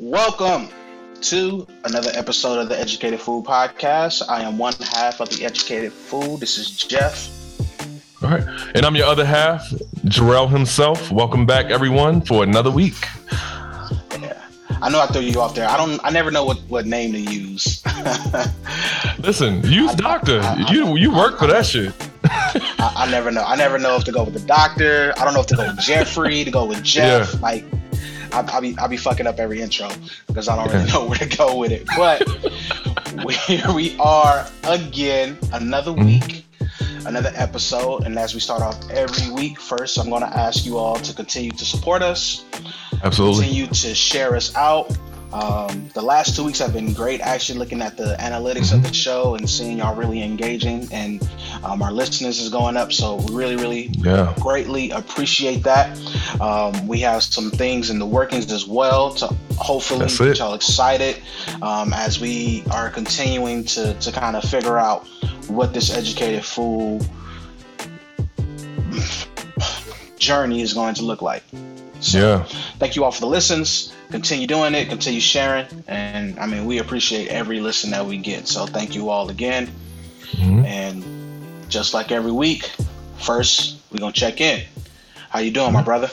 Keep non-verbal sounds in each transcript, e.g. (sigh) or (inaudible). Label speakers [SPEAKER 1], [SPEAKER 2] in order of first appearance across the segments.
[SPEAKER 1] Welcome to another episode of the Educated Fool Podcast. I am one half of the Educated Fool. This is Jeff.
[SPEAKER 2] All right. And I'm your other half, Jarrell himself. Welcome back, everyone, for another week.
[SPEAKER 1] Yeah. I know I threw you off there. I don't I never know what, what name to use. (laughs)
[SPEAKER 2] Listen, use doctor. I, I, you you work for that shit.
[SPEAKER 1] I, I, never know. I never know if to go with the doctor. I don't know if to go with (laughs) Jeffrey, to go with Jeff. Yeah. Like I, will be I'll be fucking up every intro because I don't really know (laughs) where to go with it. But here (laughs) we are again, another mm-hmm. week, another episode. And as we start off every week, first I'm going to ask you all to continue to support us.
[SPEAKER 2] Absolutely.
[SPEAKER 1] Continue to share us out. Um, the last two weeks have been great. Actually, looking at the analytics of the show and seeing y'all really engaging, and um, our listeners is going up. So we really, really yeah. greatly appreciate that. Um, we have some things in the workings as well to hopefully get y'all excited um, as we are continuing to to kind of figure out what this educated fool journey is going to look like.
[SPEAKER 2] So, yeah.
[SPEAKER 1] Thank you all for the listens. Continue doing it. Continue sharing. And I mean, we appreciate every listen that we get. So thank you all again. Mm-hmm. And just like every week, first we're gonna check in. How you doing, my brother?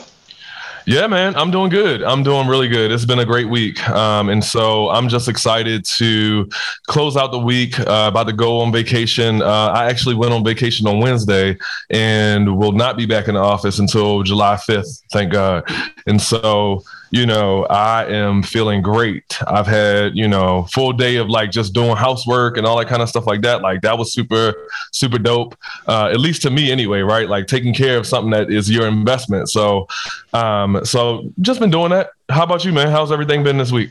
[SPEAKER 2] Yeah, man, I'm doing good. I'm doing really good. It's been a great week. Um, and so I'm just excited to close out the week. Uh, about to go on vacation. Uh, I actually went on vacation on Wednesday and will not be back in the office until July 5th, thank God. And so you know, I am feeling great. I've had, you know, full day of like just doing housework and all that kind of stuff like that. Like that was super, super dope. Uh, at least to me anyway, right? Like taking care of something that is your investment. So, um, so just been doing that. How about you, man? How's everything been this week?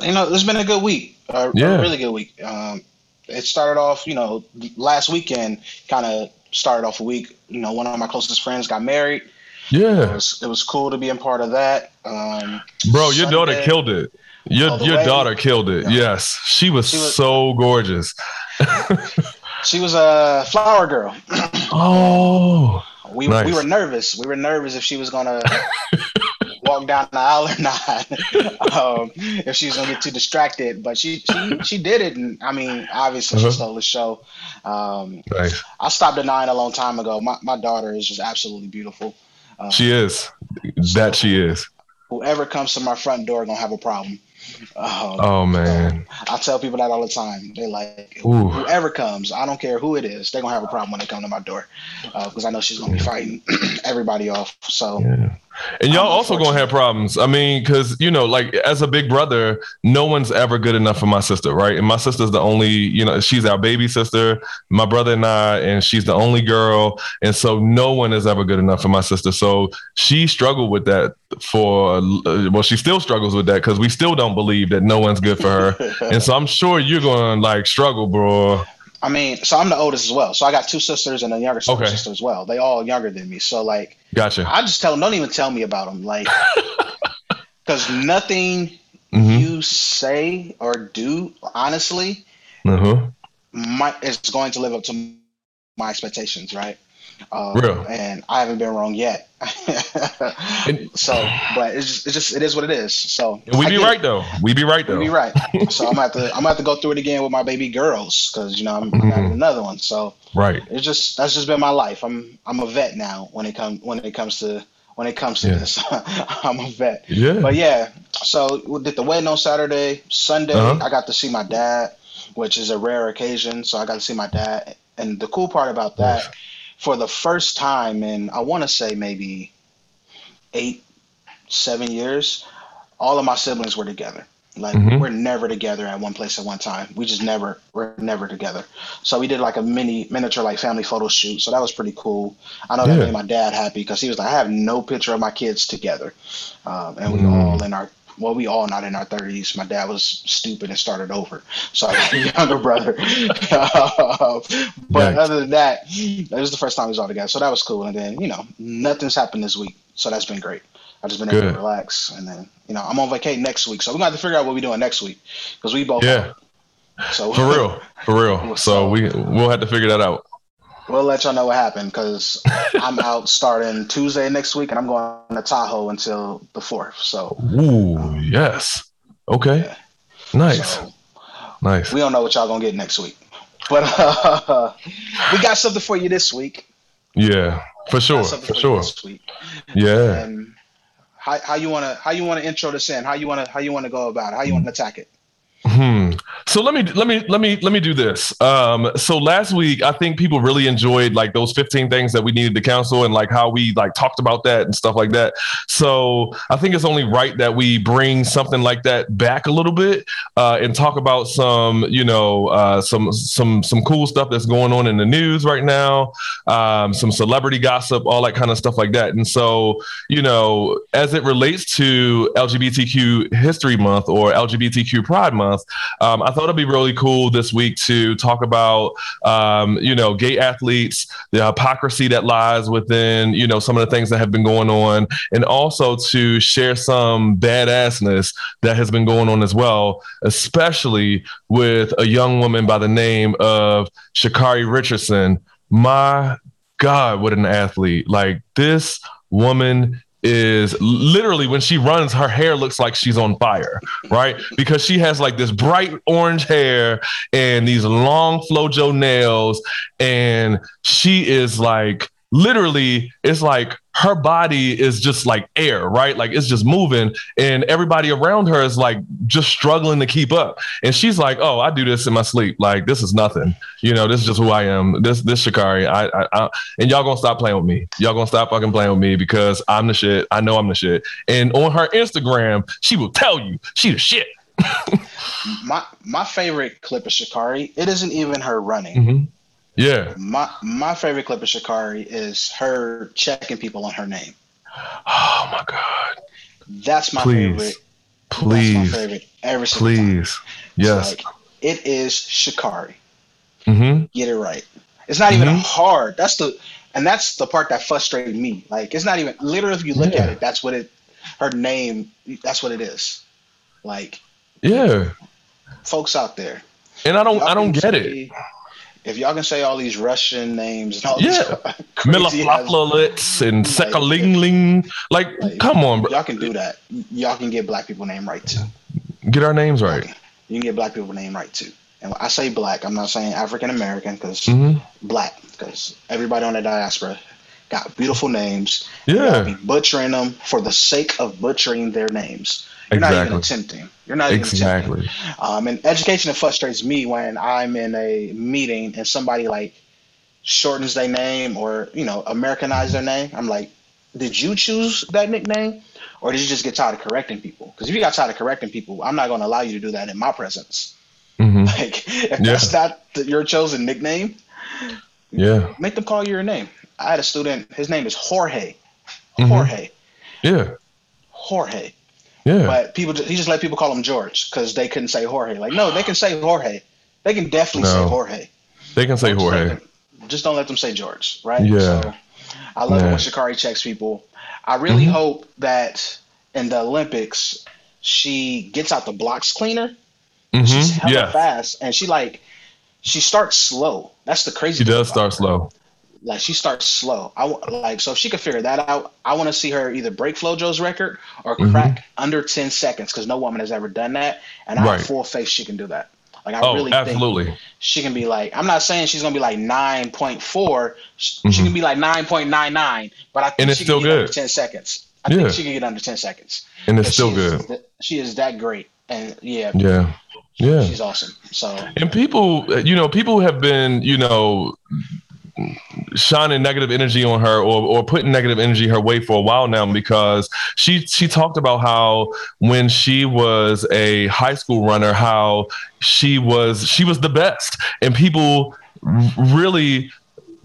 [SPEAKER 1] You know, it's been a good week. Uh, yeah. A really good week. Um, it started off, you know, last weekend kind of started off a week. You know, one of my closest friends got married.
[SPEAKER 2] Yeah,
[SPEAKER 1] it was, it was cool to be a part of that. Um,
[SPEAKER 2] Bro, your Sunday, daughter killed it. Your your way, daughter killed it. Yes, she was, she was so gorgeous. (laughs)
[SPEAKER 1] she was a flower girl. (laughs) (clears throat)
[SPEAKER 2] oh,
[SPEAKER 1] we nice. we were nervous. We were nervous if she was gonna walk down the aisle or not. (laughs) um, if she was gonna get too distracted, but she she she did it, and I mean, obviously uh-huh. she stole the show. Um, nice. I stopped denying a long time ago. My my daughter is just absolutely beautiful.
[SPEAKER 2] She is. That she is.
[SPEAKER 1] Whoever comes to my front door gonna have a problem.
[SPEAKER 2] Um, oh man!
[SPEAKER 1] I tell people that all the time. They're like, Ooh. whoever comes, I don't care who it is, they're gonna have a problem when they come to my door because uh, I know she's gonna be fighting (clears throat) everybody off. So
[SPEAKER 2] yeah. And y'all also gonna have problems. I mean, because you know, like as a big brother, no one's ever good enough for my sister, right? And my sister's the only, you know, she's our baby sister, my brother and I, and she's the only girl, and so no one is ever good enough for my sister. So she struggled with that for, uh, well, she still struggles with that because we still don't believe that no one's good for her, (laughs) and so I'm sure you're gonna like struggle, bro.
[SPEAKER 1] I mean, so I'm the oldest as well. So I got two sisters and a younger okay. sister as well. They all younger than me. So like,
[SPEAKER 2] gotcha.
[SPEAKER 1] I just tell them, don't even tell me about them, like, (laughs) because nothing mm-hmm. you say or do, honestly,
[SPEAKER 2] mm-hmm.
[SPEAKER 1] my, is going to live up to my expectations, right?
[SPEAKER 2] Um, Real.
[SPEAKER 1] And I haven't been wrong yet. (laughs) and, so, but it's just, it's just, it is what it is. So
[SPEAKER 2] we be right it. though. We be right though.
[SPEAKER 1] We be right. (laughs) so I'm gonna have to, I'm gonna have to go through it again with my baby girls because you know I'm mm-hmm. another one. So
[SPEAKER 2] right.
[SPEAKER 1] It's just that's just been my life. I'm I'm a vet now when it comes when it comes to when it comes to yeah. this. (laughs) I'm a vet.
[SPEAKER 2] Yeah.
[SPEAKER 1] But yeah, so we did the wedding on Saturday. Sunday, uh-huh. I got to see my dad, which is a rare occasion. So I got to see my dad. And the cool part about that for the first time in I want to say maybe eight, seven years, all of my siblings were together. Like mm-hmm. we're never together at one place at one time. We just never we're never together. So we did like a mini miniature like family photo shoot. So that was pretty cool. I know that made my dad happy because he was like, I have no picture of my kids together, um, and we mm. all in our well, we all not in our thirties. My dad was stupid and started over, so I got a (laughs) younger brother. (laughs) but other than that, it was the first time we was all together, so that was cool. And then you know, nothing's happened this week, so that's been great. I've just been able to relax, and then you know, I'm on vacation next week, so we're gonna have to figure out what we're doing next week because we both
[SPEAKER 2] yeah. (laughs) So for real, for real. So we we'll have to figure that out.
[SPEAKER 1] We'll let y'all know what happened because (laughs) I'm out starting Tuesday next week, and I'm going to Tahoe until the fourth. So,
[SPEAKER 2] ooh, um, yes, okay, yeah. nice, so, nice.
[SPEAKER 1] We don't know what y'all gonna get next week, but uh, (laughs) we got something for you this week.
[SPEAKER 2] Yeah, for sure, for, for sure. Yeah.
[SPEAKER 1] And how, how you wanna how you wanna intro this in? How you wanna how you wanna go about it? How you wanna attack it?
[SPEAKER 2] Hmm. So let me let me let me let me do this. Um, so last week, I think people really enjoyed like those 15 things that we needed to counsel and like how we like talked about that and stuff like that. So I think it's only right that we bring something like that back a little bit uh, and talk about some you know uh, some some some cool stuff that's going on in the news right now, um, some celebrity gossip, all that kind of stuff like that. And so you know, as it relates to LGBTQ History Month or LGBTQ Pride Month month. Um, I thought it'd be really cool this week to talk about, um, you know, gay athletes, the hypocrisy that lies within, you know, some of the things that have been going on, and also to share some badassness that has been going on as well, especially with a young woman by the name of Sha'Carri Richardson. My God, what an athlete! Like this woman is literally when she runs, her hair looks like she's on fire, right? Because she has like this bright orange hair and these long FloJo nails, and she is like literally it's like her body is just like air, right? Like it's just moving, and everybody around her is like just struggling to keep up. And she's like, "Oh, I do this in my sleep. Like this is nothing. You know, this is just who I am. This this Sha'Carri. I, I, I and y'all gonna stop playing with me. Y'all gonna stop fucking playing with me because I'm the shit. I know I'm the shit. And on her Instagram, she will tell you she the shit. (laughs)
[SPEAKER 1] my my favorite clip of Sha'Carri. It isn't even her running.
[SPEAKER 2] Mm-hmm yeah.
[SPEAKER 1] My my favorite clip of Sha'Carri is her checking people on her name.
[SPEAKER 2] Oh my god.
[SPEAKER 1] That's my Please. favorite.
[SPEAKER 2] Please. That's
[SPEAKER 1] my favorite every single Please.
[SPEAKER 2] Time. Yes. Like,
[SPEAKER 1] it is Sha'Carri.
[SPEAKER 2] Mm-hmm.
[SPEAKER 1] Get it right. It's not even mm-hmm. hard. That's the and that's the part that frustrated me. Like it's not even literally if you look yeah. at it, that's what it her name that's what it is. Like
[SPEAKER 2] Yeah.
[SPEAKER 1] Folks out there.
[SPEAKER 2] And I don't I don't get it
[SPEAKER 1] if y'all can say all these Russian names and all
[SPEAKER 2] yeah. (laughs) Milaflaflalitz and Sekalingling, like, like, come on, bro.
[SPEAKER 1] Y'all can do that. Y'all can get black people name right too.
[SPEAKER 2] Get our names right.
[SPEAKER 1] You can, you can get black people name right too. And I say black, I'm not saying African American because mm-hmm. black because everybody on the diaspora got beautiful names.
[SPEAKER 2] Yeah,
[SPEAKER 1] be butchering them for the sake of butchering their names. You're exactly. not even attempting. You're not even exactly. attempting. Um, and education frustrates me when I'm in a meeting and somebody like shortens their name or you know Americanize their name. I'm like, did you choose that nickname, or did you just get tired of correcting people? Because if you got tired of correcting people, I'm not going to allow you to do that in my presence.
[SPEAKER 2] Mm-hmm. (laughs)
[SPEAKER 1] Like, if yeah. that's not your chosen nickname,
[SPEAKER 2] yeah,
[SPEAKER 1] make them call you your name. I had a student. His name is Jorge. Mm-hmm. Jorge.
[SPEAKER 2] Mm-hmm. Yeah.
[SPEAKER 1] Jorge.
[SPEAKER 2] Yeah.
[SPEAKER 1] But people, he just let people call him George because they couldn't say Jorge. Like, no, they can say Jorge. They can definitely no. say Jorge.
[SPEAKER 2] They can say Jorge.
[SPEAKER 1] Just, them, just don't let them say George, right?
[SPEAKER 2] Yeah. So
[SPEAKER 1] I love yeah. it when Sha'Carri checks people. I really mm-hmm. hope that in the Olympics she gets out the blocks cleaner.
[SPEAKER 2] Mm-hmm.
[SPEAKER 1] She's hella yeah. fast, and she like she starts slow. That's the crazy.
[SPEAKER 2] She does start slow
[SPEAKER 1] like she starts slow. I like so if she could figure that out, I want to see her either break FloJo's record or mm-hmm. crack mm-hmm. under ten seconds because no woman has ever done that, and I have full faith she can do that. Like I
[SPEAKER 2] oh,
[SPEAKER 1] really
[SPEAKER 2] absolutely.
[SPEAKER 1] think she can be like. I'm not saying she's gonna be like nine point four. Mm-hmm. She can be like nine point nine nine, but I think
[SPEAKER 2] and it's
[SPEAKER 1] she
[SPEAKER 2] still
[SPEAKER 1] can
[SPEAKER 2] get
[SPEAKER 1] good. under ten seconds. I yeah. think she can get under ten seconds.
[SPEAKER 2] And it's still good.
[SPEAKER 1] Is, she is that great, and yeah,
[SPEAKER 2] yeah. Yeah.
[SPEAKER 1] She's awesome. So
[SPEAKER 2] And people, you know, people have been, you know, shining negative energy on her or, or putting negative energy her way for a while now because she she talked about how when she was a high school runner how she was she was the best. And people really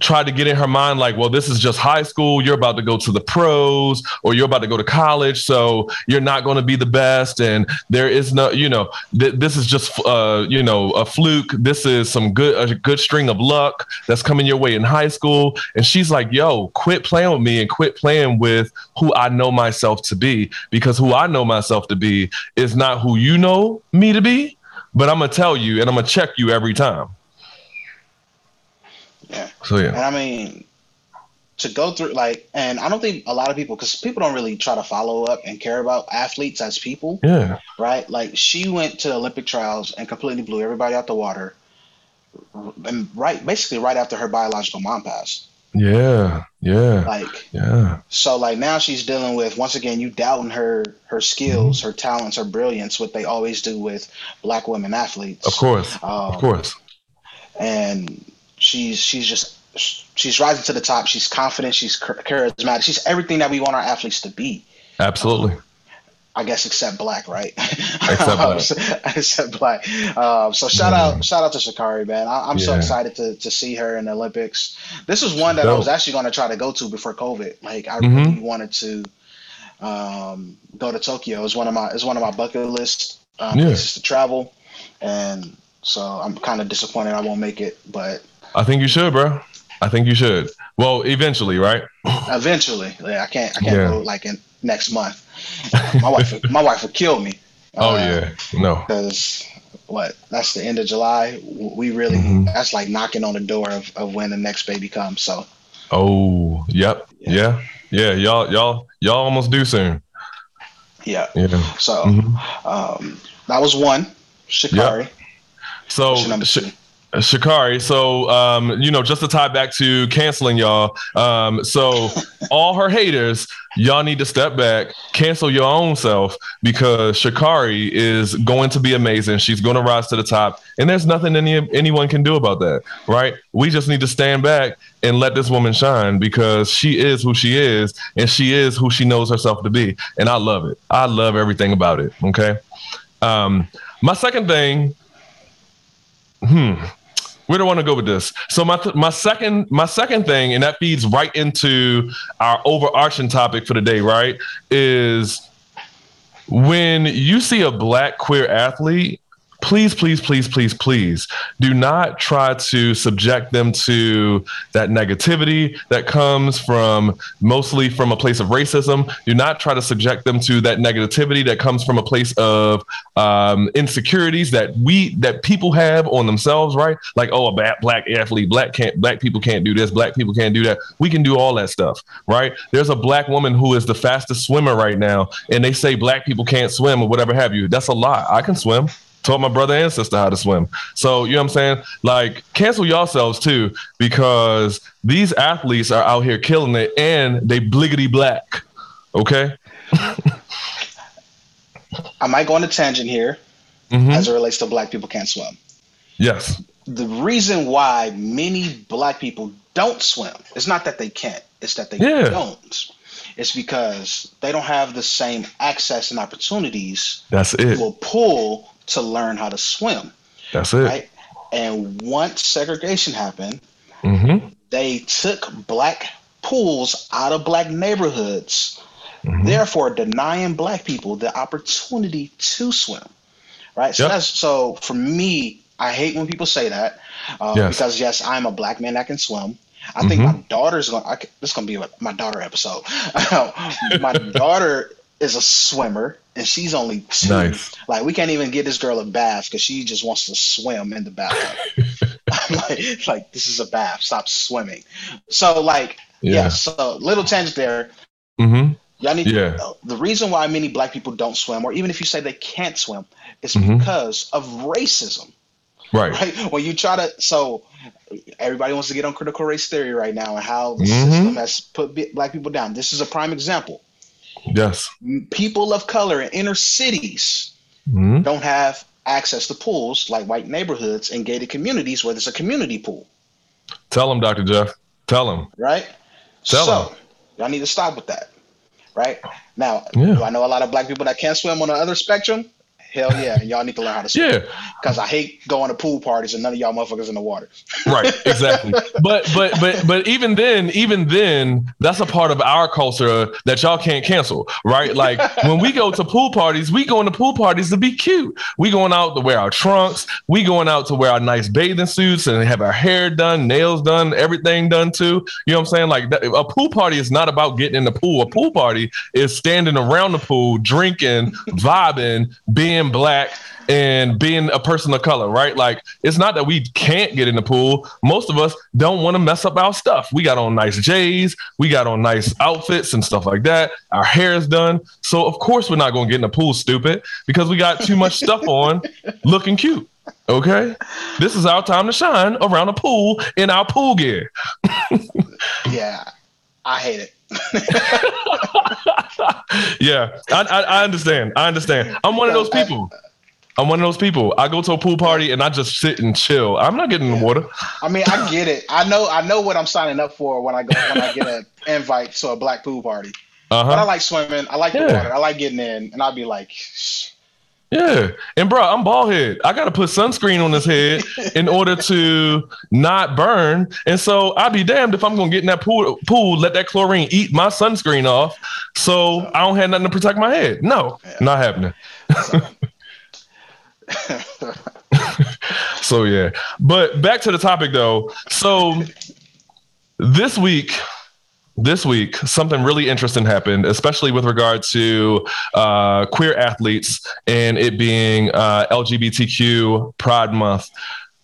[SPEAKER 2] tried to get in her mind like well this is just high school. You're about to go to the pros or you're about to go to college so you're not going to be the best. And there is no you know th- this is just uh you know a fluke. This is some good a good string of luck that's coming your way in high school. And she's like yo quit playing with me and quit playing with who I know myself to be. Because who I know myself to be is not who you know me to be. But I'm gonna tell you and I'm gonna check you every time
[SPEAKER 1] Yeah.
[SPEAKER 2] So yeah.
[SPEAKER 1] And I mean, to go through like, and I don't think a lot of people, because people don't really try to follow up and care about athletes as people,
[SPEAKER 2] Yeah.
[SPEAKER 1] right? Like she went to Olympic trials and completely blew everybody out the water, and right, basically right after her biological mom passed.
[SPEAKER 2] Yeah. Yeah.
[SPEAKER 1] Like,
[SPEAKER 2] Yeah.
[SPEAKER 1] so like now she's dealing with once again you doubting her her skills, her talents, her brilliance, what they always do with black women athletes.
[SPEAKER 2] Of course.
[SPEAKER 1] Um,
[SPEAKER 2] Of course.
[SPEAKER 1] and she's she's just she's rising to the top. She's confident. She's charismatic. She's everything that we want our athletes to be.
[SPEAKER 2] Absolutely.
[SPEAKER 1] I guess except black, right?
[SPEAKER 2] Except (laughs) black.
[SPEAKER 1] except black. Um, so shout out, shout out to Sha'Carri, man. I, I'm so excited to to see her in the Olympics. This was one that I was actually going to try to go to before COVID. Like I
[SPEAKER 2] Mhm.
[SPEAKER 1] really wanted to um, go to Tokyo. It's one of my it's one of my bucket list um,
[SPEAKER 2] Yeah.
[SPEAKER 1] places to travel, and so I'm kind of disappointed I won't make it, but
[SPEAKER 2] I think you should, bro. I think you should. Well, eventually, right?
[SPEAKER 1] eventually, yeah, I can't I can't
[SPEAKER 2] Yeah.
[SPEAKER 1] go like in next month. My wife my wife would kill me.
[SPEAKER 2] Oh
[SPEAKER 1] Uh,
[SPEAKER 2] yeah. No.
[SPEAKER 1] because what that's the end of July. We really
[SPEAKER 2] Mhm.
[SPEAKER 1] that's like knocking on the door of, of when the next baby comes. So
[SPEAKER 2] Oh, yep. Yeah. Yeah. Y'all, y'all, y'all almost do soon.
[SPEAKER 1] yeah,
[SPEAKER 2] Yeah.
[SPEAKER 1] so
[SPEAKER 2] Mhm.
[SPEAKER 1] um, that was one. Sha'Carri.
[SPEAKER 2] So,
[SPEAKER 1] your number
[SPEAKER 2] Sh-? Sha'Carri, so um, you know, just to tie back to canceling y'all. Um, so (laughs) all her haters, y'all need to step back, cancel your own self because Sha'Carri is going to be amazing. She's going to rise to the top, and there's nothing any anyone can do about that, right? We just need to stand back and let this woman shine because she is who she is, and she is who she knows herself to be, and I love it. I love everything about it. Okay. Um, my second thing. Hmm where do I want to go with this? So my th- my second my second thing, and that feeds right into our overarching topic for the day, right? Is when you see a black queer athlete, please, please, please, please, please do not try to subject them to that negativity that comes from mostly from a place of racism. Do not try to subject them to that negativity that comes from a place of um, insecurities that we that people have on themselves, right? Like, oh, a bad black athlete, black can't black people can't do this, black people can't do that. We can do all that stuff, right? There's a black woman who is the fastest swimmer right now, and they say black people can't swim or whatever have you. That's a lie. I can swim. Taught my brother and sister how to swim. So, you know what I'm saying? Like, cancel yourselves too, because these athletes are out here killing it and they bliggity black. Okay? (laughs)
[SPEAKER 1] I might go on a tangent here
[SPEAKER 2] Mhm.
[SPEAKER 1] as it relates to black people can't swim.
[SPEAKER 2] Yes.
[SPEAKER 1] The reason why many black people don't swim it's not that they can't, it's that they
[SPEAKER 2] Yeah.
[SPEAKER 1] don't. It's because they don't have the same access and opportunities
[SPEAKER 2] That's it.
[SPEAKER 1] to a pool to learn how to swim,
[SPEAKER 2] That's it.
[SPEAKER 1] right? And once segregation happened,
[SPEAKER 2] Mm-hmm.
[SPEAKER 1] they took black pools out of black neighborhoods,
[SPEAKER 2] Mhm.
[SPEAKER 1] therefore denying black people the opportunity to swim. Right. So
[SPEAKER 2] Yep.
[SPEAKER 1] that's so for me, I hate when people say that uh,
[SPEAKER 2] Yes.
[SPEAKER 1] because yes, I'm a black man that can swim. I think
[SPEAKER 2] Mhm.
[SPEAKER 1] my daughter's going. to This is going to be my daughter episode. (laughs) my daughter is a swimmer, and she's only two.
[SPEAKER 2] Nice.
[SPEAKER 1] Like we can't even get this girl a bath because she just wants to swim in the bathtub. (laughs) I'm like, like this is a bath. Stop swimming. So like, yeah.
[SPEAKER 2] Yeah.
[SPEAKER 1] So little tangent there.
[SPEAKER 2] Mm-hmm.
[SPEAKER 1] Y'all need
[SPEAKER 2] Yeah.
[SPEAKER 1] uh, the reason why many black people don't swim, or even if you say they can't swim, is
[SPEAKER 2] Mhm.
[SPEAKER 1] because of racism.
[SPEAKER 2] Right. (laughs)
[SPEAKER 1] Right? When you try to, so everybody wants to get on critical race theory right now and how the
[SPEAKER 2] Mhm.
[SPEAKER 1] system has put black people down. This is a prime example.
[SPEAKER 2] Yes.
[SPEAKER 1] People of color in inner cities
[SPEAKER 2] hmm
[SPEAKER 1] don't have access to pools like white neighborhoods and gated communities where there's a community pool.
[SPEAKER 2] Tell them, Dr. Jeff. Tell them.
[SPEAKER 1] right?
[SPEAKER 2] Tell
[SPEAKER 1] so
[SPEAKER 2] them.
[SPEAKER 1] y'all need to stop with that, right? Now,
[SPEAKER 2] Yeah.
[SPEAKER 1] do I know a lot of black people that can't swim on the other spectrum? Hell yeah, and y'all need to learn how to swim.
[SPEAKER 2] Yeah.
[SPEAKER 1] Because I hate going to pool parties and none of y'all motherfuckers in the water.
[SPEAKER 2] Right. Exactly. but but but but even then, even then, that's a part of our culture that y'all can't cancel, right? Like when we go to pool parties, we going to pool parties to be cute. We going out to wear our trunks. We going out to wear our nice bathing suits and have our hair done, nails done, everything done too. You know what I'm saying? Like that, a pool party is not about getting in the pool. A pool party is standing around the pool, drinking, vibing, being being black and being a person of color, right? Like it's not that we can't get in the pool. Most of us don't want to mess up our stuff. We got on nice J's, we got on nice outfits and stuff like that. Our hair is done. So of course we're not going to get in the pool stupid because we got too much stuff on looking cute. Okay? This is our time to shine around the pool in our pool gear. (laughs)
[SPEAKER 1] yeah. I hate it. (laughs)
[SPEAKER 2] yeah, I, I, I, understand. I understand. I'm one of those people. I'm one of those people. I go to a pool party and I just sit and chill. I'm not getting in the water.
[SPEAKER 1] I mean, I get it. I know. I know what I'm signing up for when I go when I get an (laughs) invite to a black pool party. Uh-huh. But I like swimming. I like yeah. the water. I like getting in, and I'll be like.
[SPEAKER 2] Yeah, and bro, I'm bald head. I got to put sunscreen on this head in order to not burn. And so I'd be damned if I'm gonna get in that pool, pool, let that chlorine eat my sunscreen off, so I don't have nothing to protect my head. No, yeah. not happening. (laughs) so yeah, but back to the topic though. So this week, this week, something really interesting happened, especially with regard to uh, queer athletes and it being uh, LGBTQ Pride Month.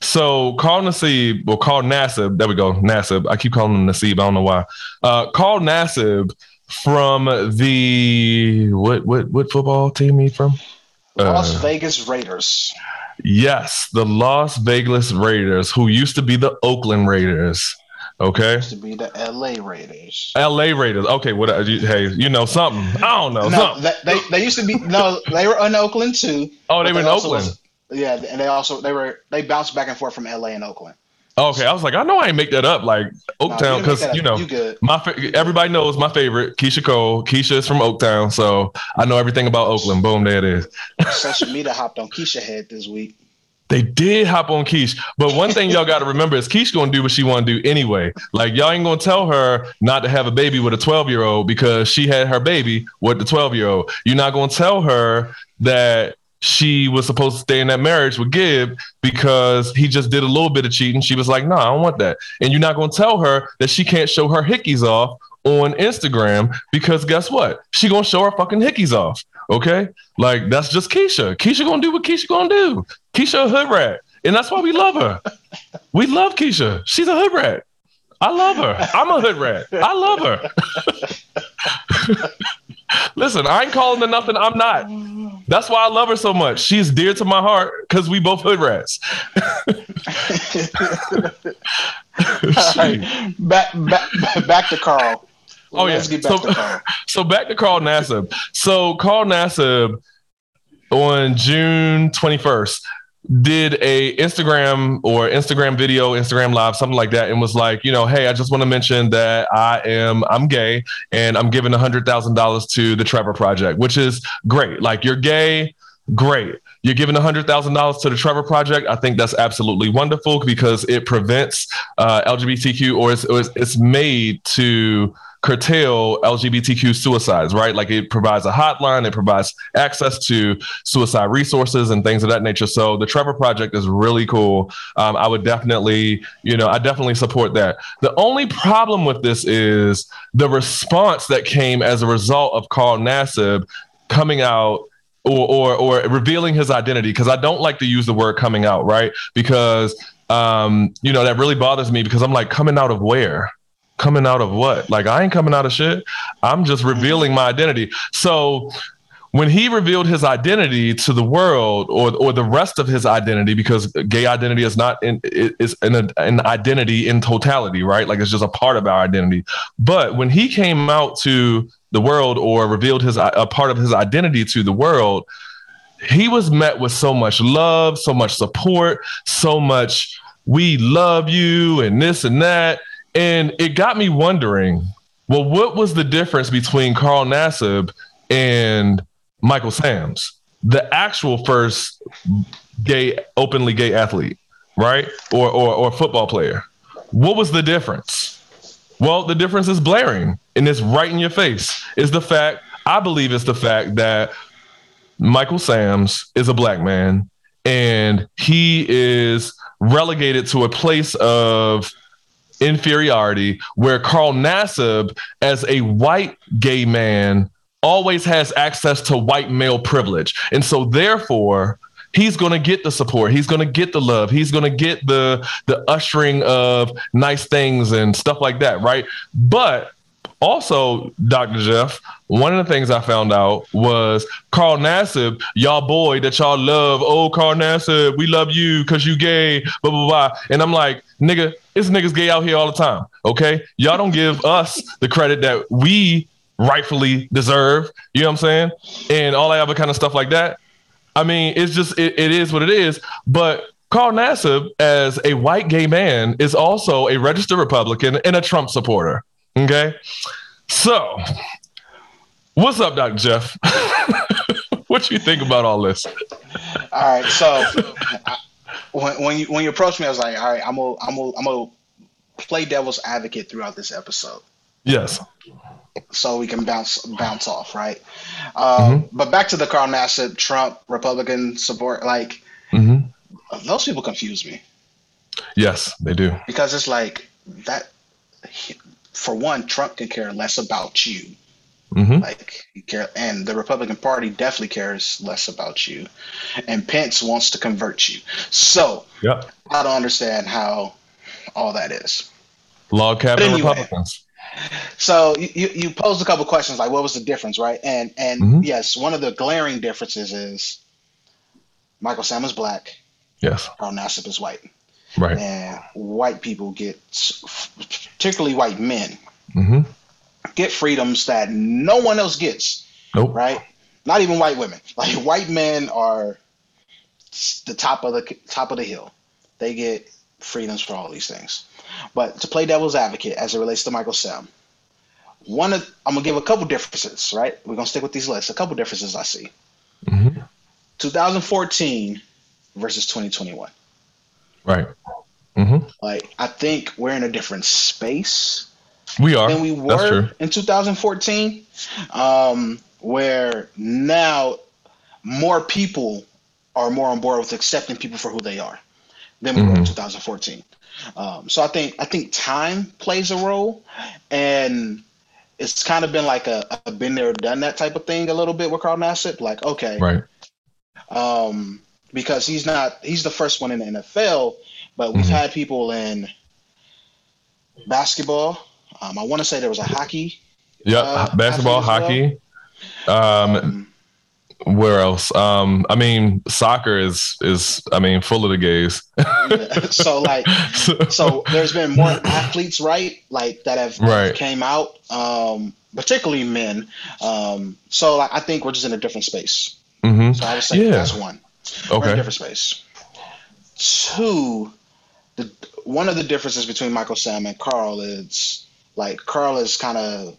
[SPEAKER 2] So Carl Nassib, well, Carl Nassib, there we go, Nassib. I keep calling him Nassib. I don't know why. Uh, Carl Nassib from the what what what football team he from?
[SPEAKER 1] Las uh, Vegas Raiders.
[SPEAKER 2] Yes, the Las Vegas Raiders, who used to be the Oakland Raiders. Okay.
[SPEAKER 1] Used to be the L.A. Raiders.
[SPEAKER 2] L.A. Raiders. Okay. What? Uh, hey, you know something? I don't know.
[SPEAKER 1] No, they, they, they used to be. No, they were in Oakland too.
[SPEAKER 2] Oh, they were in Oakland.
[SPEAKER 1] Was, yeah, and they also they were they bounced back and forth from L.A. and Oakland.
[SPEAKER 2] Okay, I was like, I know I ain't make that up, like Oaktown, because no, you, you, know, you my everybody knows my favorite, Keyshia Cole. Keyshia is from Oaktown, so I know everything about Oakland. Boom, there it is.
[SPEAKER 1] Social media hopped on Keyshia head this week.
[SPEAKER 2] They did hop on Keish, but one thing y'all got to remember is Keish gonna do what she want to do anyway. Like y'all ain't gonna tell her not to have a baby with a 12 year old because she had her baby with the 12 year old. You're not gonna tell her that she was supposed to stay in that marriage with Gib because he just did a little bit of cheating. She was like, no, nah, I don't want that. And you're not going to tell her that she can't show her hickeys off on Instagram because guess what? She to show her fucking hickeys off. Okay. Like that's just. Keyshia going to do what Keyshia going to do. Keyshia a hood rat. And that's why we love her. we love Keyshia. She's a hood rat. I love her. I'm a hood rat. I love her. (laughs) Listen, I ain't calling her nothing I'm not. That's why I love her so much. She's dear to my heart because we both hood rats. (laughs)
[SPEAKER 1] back, back, back to Carl.
[SPEAKER 2] Oh Let's yeah. Back so, (laughs) so back to Carl Nassib. So Carl Nassib on June 21st did a Instagram or Instagram video, Instagram live, something like that, and was like, you know, hey, I just want to mention that I am I'm gay and I'm giving a hundred thousand dollars to the Trevor Project, which is great. Like you're gay, great. You're giving a hundred thousand dollars to the Trevor Project. I think that's absolutely wonderful because it prevents uh, LGBTQ or it's, it's made to curtail LGBTQ suicides, right? Like it provides a hotline, it provides access to suicide resources and things of that nature. So the Trevor Project is really cool. Um, I would definitely, you know, I definitely support that. The only problem with this is the response that came as a result of Carl Nassib coming out or, or, or revealing his identity because I don't like to use the word coming out, right? Because um, you know that really bothers me because I'm like coming out of where coming out of what? Like I ain't coming out of shit. I'm just mm-hmm. revealing my identity. So when he revealed his identity to the world or or the rest of his identity because gay identity is not in is an, an identity in totality right like it's just a part of our identity but when he came out to the world or revealed his a part of his identity to the world he was met with so much love so much support so much we love you and this and that and it got me wondering, well, what was the difference between Carl Nassib and Michael Samms, the actual first gay, openly gay athlete, right? Or, or, or football player? What was the difference? Well, the difference is blaring and it's right in your face. Is the fact, I believe it's the fact that Michael Samms is a black man and he is relegated to a place of inferiority where Carl Nassib, as a white gay man always has access to white male privilege. And so therefore, he's going to get the support. He's going to get the love. He's going to get the the ushering of nice things and stuff like that right? But also dr jeff one of the things i found out was carl nassib y'all boy that y'all love oh carl nassib we love you because you gay blah blah blah. And i'm like nigga it's niggas gay out here all the time okay y'all don't give us the credit that we rightfully deserve you know what i'm saying and all that other kind of stuff like that I mean, it's just it, it is what it is. But Carl Nassib, as a white gay man, is also a registered Republican and a Trump supporter. Okay, so what's up, Dr. Jeff? (laughs) what you think about all this?
[SPEAKER 1] All right, so when, when you when you approached me, I was like, all right, I'm gonna I'm gonna I'm gonna play devil's advocate throughout this episode.
[SPEAKER 2] Yes
[SPEAKER 1] so we can bounce bounce off, right? Um, mm-hmm. But back to the Carl Nassib Trump Republican support, like mm-hmm. those people confuse me.
[SPEAKER 2] Yes, they do.
[SPEAKER 1] Because it's like that. For one, Trump can care less about you. Mm-hmm. Like care, and the Republican Party definitely cares less about you, and Pence wants to convert you. So,
[SPEAKER 2] yep.
[SPEAKER 1] I don't understand how all that is.
[SPEAKER 2] Log cabin anyway, Republicans
[SPEAKER 1] so you, you posed a couple questions like what was the difference right and and mm-hmm. yes one of the glaring differences is michael sam is black
[SPEAKER 2] yes
[SPEAKER 1] carl nassib is white
[SPEAKER 2] right
[SPEAKER 1] and white people get particularly white men
[SPEAKER 2] mm-hmm.
[SPEAKER 1] Get freedoms that no one else gets
[SPEAKER 2] nope.
[SPEAKER 1] right not even white women (laughs) like white men are the top of the top of the hill they get freedoms for all these things but to play devil's advocate as it relates to Michael Sam, one of I'm gonna give a couple differences, right? We're gonna stick with these lists. A couple differences I see.
[SPEAKER 2] Mm-hmm.
[SPEAKER 1] 2014 versus 2021.
[SPEAKER 2] Right. Mm-hmm.
[SPEAKER 1] Like I think we're in a different space.
[SPEAKER 2] We are
[SPEAKER 1] than we were in 2014, um, where now more people are more on board with accepting people for who they are than we mm-hmm. were in 2014. Um, so I think I think time plays a role, and it's kind of been like a, a been there, done that type of thing a little bit with Carl Nassib. Like, okay,
[SPEAKER 2] right,
[SPEAKER 1] um, because he's not he's the first one in the NFL, but we've mm-hmm. had people in basketball. Um, I want to say there was a hockey.
[SPEAKER 2] Yep, uh, basketball, hockey. Well. Um, um, where else? Um, I mean, soccer is is I mean full of the gays. (laughs)
[SPEAKER 1] so like, (laughs) so there's been more athletes, right? Like that have
[SPEAKER 2] right.
[SPEAKER 1] came out, um, particularly men. Um, so like, I think we're just in a different space.
[SPEAKER 2] Mm-hmm.
[SPEAKER 1] So I would say yeah. that's one.
[SPEAKER 2] Okay. We're in
[SPEAKER 1] a different space. Two, the one of the differences between Michael Sam and Carl is like Carl is kind of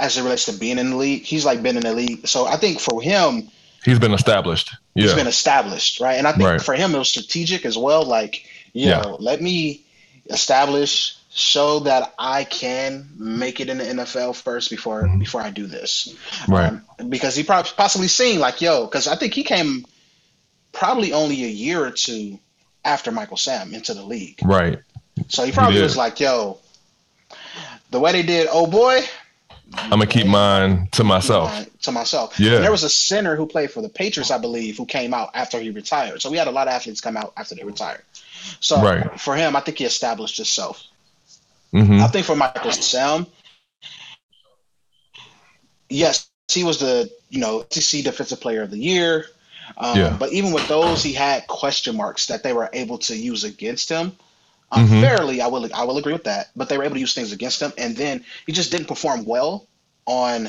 [SPEAKER 1] as it relates to being in the league. He's like been in the league. So I think for him,
[SPEAKER 2] he's been established. Yeah.
[SPEAKER 1] He's been established, right? And I think right. for him, it was strategic as well. Like, you yeah. know, let me establish, show that I can make it in the NFL first before mm-hmm. before I do this,
[SPEAKER 2] right? Um,
[SPEAKER 1] because he probably possibly seen like, yo, because I think he came probably only a year or two after Michael Sam into the league,
[SPEAKER 2] right?
[SPEAKER 1] So he probably he was like, yo, the way they did, oh boy,
[SPEAKER 2] I'm gonna keep mine to myself.
[SPEAKER 1] To myself.
[SPEAKER 2] Yeah.
[SPEAKER 1] And there was a center who played for the Patriots, I believe, who came out after he retired. So we had a lot of athletes come out after they retired. So right. for him, I think he established himself.
[SPEAKER 2] Mm-hmm.
[SPEAKER 1] I think for Michael Sam, yes, he was the you know SEC Defensive Player of the Year. Um, yeah. But even with those, he had question marks that they were able to use against him unfairly. Mm-hmm. I will I will agree with that. But they were able to use things against him, and then he just didn't perform well on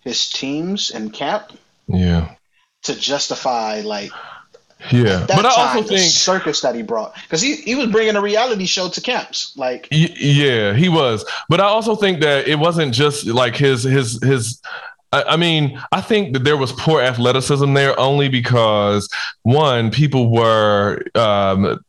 [SPEAKER 1] his teams and camp.
[SPEAKER 2] Yeah.
[SPEAKER 1] To justify like.
[SPEAKER 2] Yeah, but I
[SPEAKER 1] time,
[SPEAKER 2] also think
[SPEAKER 1] circus that he brought because he, he was bringing a reality show to camps. Like,
[SPEAKER 2] y- yeah, he was. But I also think that it wasn't just like his his his I mean, I think that there was poor athleticism there only because one, people were um,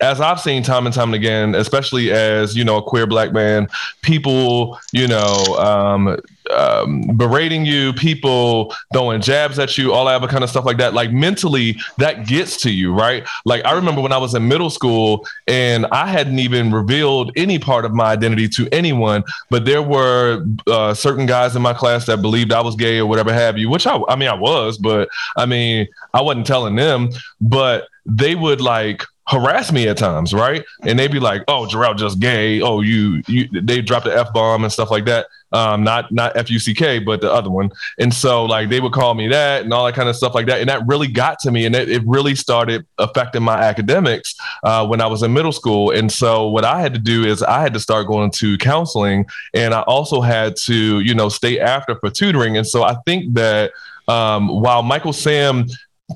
[SPEAKER 2] as I've seen time and time again, especially as you know a queer black man, people you know um, um, berating you, people throwing jabs at you, all that other kind of stuff like that. Like mentally, that gets to you, right? Like I remember when I was in middle school and I hadn't even revealed any part of my identity to anyone, but there were uh, certain guys in my class that believed I was gay or whatever have you, which I, I mean, I was, but I mean, I wasn't telling them, but they would like harass me at times, right? And they'd be like, "Oh, Jarrell just gay. Oh, you you." They drop the f bomb and stuff like that. Um, not not F U C K, but the other one. And so like they would call me that and all that kind of stuff like that. And that really got to me, and it, it really started affecting my academics uh, when I was in middle school. And so what I had to do is I had to start going to counseling, and I also had to you know stay after for tutoring. And so I think that um, while Michael Sam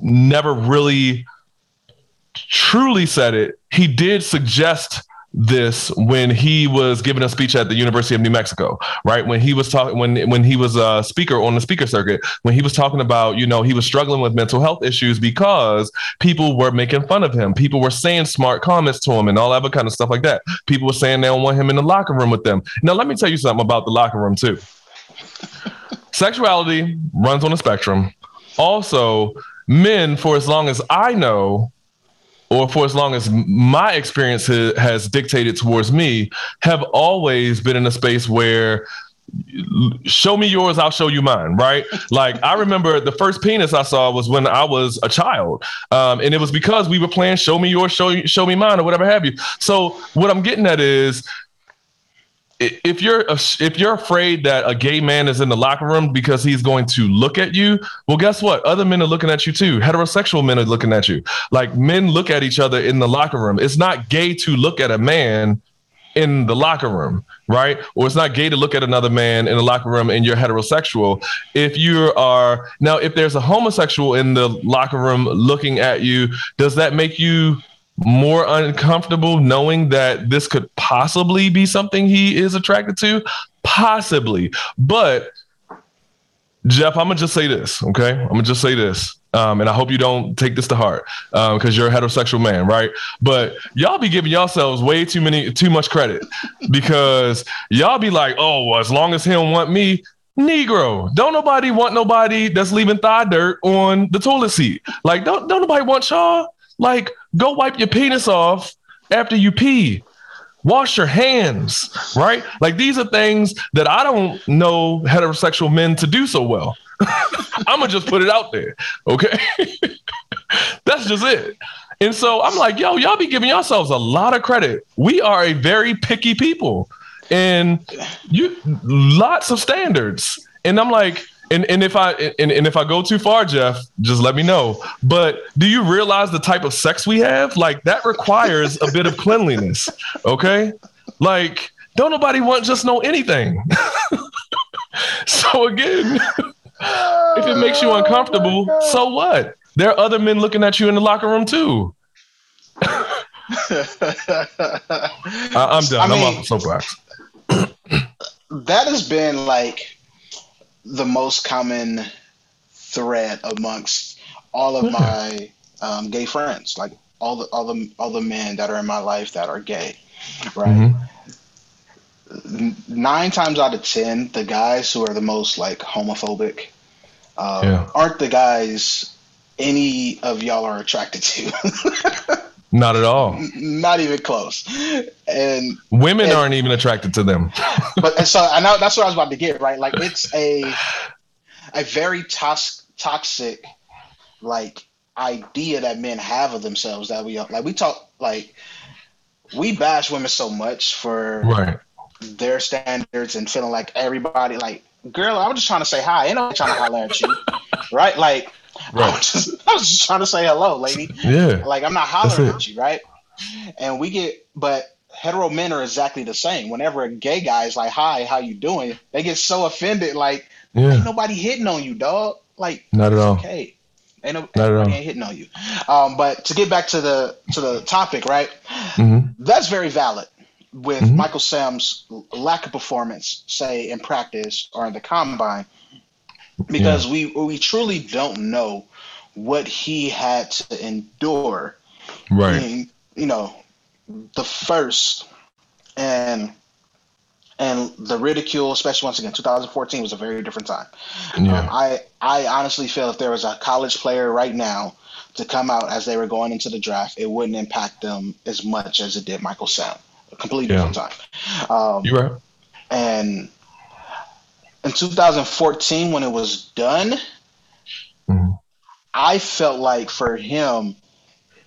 [SPEAKER 2] never really truly said it, he did suggest this when he was giving a speech at the University of New Mexico, right? When he was talking, when when he was a speaker on the speaker circuit, when he was talking about, you know, he was struggling with mental health issues because people were making fun of him, people were saying smart comments to him, and all that kind of stuff like that. People were saying they don't want him in the locker room with them. Now, let me tell you something about the locker room too. Sexuality runs on a spectrum. Also, men, for as long as I know, or for as long as my experience has dictated towards me, have always been in a space where show me yours i'll show you mine right? (laughs) Like i remember the first penis i saw was when i was a child um, and it was because we were playing show me yours show, show me mine or whatever have you. So what i'm getting at is if you're if you're afraid that a gay man is in the locker room because he's going to look at you, well, guess what? Other men are looking at you too. Heterosexual men are looking at you. Like men look at each other in the locker room. It's not gay to look at a man in the locker room, right? Or it's not gay to look at another man in the locker room and you're heterosexual. If you are now, if there's a homosexual in the locker room looking at you, does that make you more uncomfortable knowing that this could possibly be something he is attracted to? Possibly. But Jeff, I'm gonna just say this, okay? I'm gonna just say this. Um, and I hope you don't take this to heart because um, you're a heterosexual man, right? But y'all be giving yourselves way too many, too much credit because y'all be like, oh, well, as long as he don't want me, Negro, don't nobody want nobody that's leaving thigh dirt on the toilet seat. Like, don't don't nobody want y'all. Like, go wipe your penis off after you pee. Wash your hands, right? Like these are things that I don't know heterosexual men to do so well. (laughs) I'm gonna just put it out there, okay? (laughs) That's just it. And so I'm like, yo, y'all be giving yourselves a lot of credit. We are a very picky people, and you lots of standards. And I'm like, and and if I and, and if I go too far, Jeff, just let me know. But do you realize the type of sex we have? Like that requires a bit of cleanliness. Okay, like don't nobody want just know anything. (laughs) so again, if it makes you oh uncomfortable, so what? There are other men looking at you in the locker room too. (laughs) I, am done. I mean, I'm off the soapbox.
[SPEAKER 1] that has been like the most common thread amongst all of my um, gay friends, like all the all the all the men that are in my life that are gay, right? Mm-hmm. Nine times out of ten, the guys who are the most like homophobic uh, yeah. aren't the guys any of y'all are attracted to. (laughs)
[SPEAKER 2] Not at all.
[SPEAKER 1] Not even close. And
[SPEAKER 2] women and, aren't even attracted to them. (laughs)
[SPEAKER 1] but and so I know that's what I was about to get right. Like it's a a very tos- toxic like idea that men have of themselves that we like. We talk like we bash women so much for
[SPEAKER 2] right.
[SPEAKER 1] their standards and feeling like everybody like girl. I was just trying to say hi. Ain't nobody trying to holler at you, right? Like Right. (laughs) I was, just, I was just trying to say hello, lady.
[SPEAKER 2] Yeah.
[SPEAKER 1] Like I'm not hollering at you, right? And we get, but hetero men are exactly the same. Whenever a gay guy is like, "Hi, how you doing?" They get so offended, like, yeah. "Ain't nobody hitting on you, dog." Like,
[SPEAKER 2] not at all.
[SPEAKER 1] Okay. Ain't no, Not at all. ain't hitting on you. Um, but to get back to the to the topic, right? Mm-hmm. That's very valid with mm-hmm. Michael Sam's lack of performance, say in practice or in the combine because yeah. we we truly don't know what he had to endure.
[SPEAKER 2] Right. Being,
[SPEAKER 1] you know, the first and and the ridicule, especially once again, 2014 was a very different time. Yeah. Um, I I honestly feel if there was a college player right now to come out as they were going into the draft, it wouldn't impact them as much as it did Michael Sam. A completely yeah. different time. Um,
[SPEAKER 2] you right.
[SPEAKER 1] And in 2014, when it was done, mm-hmm. I felt like for him,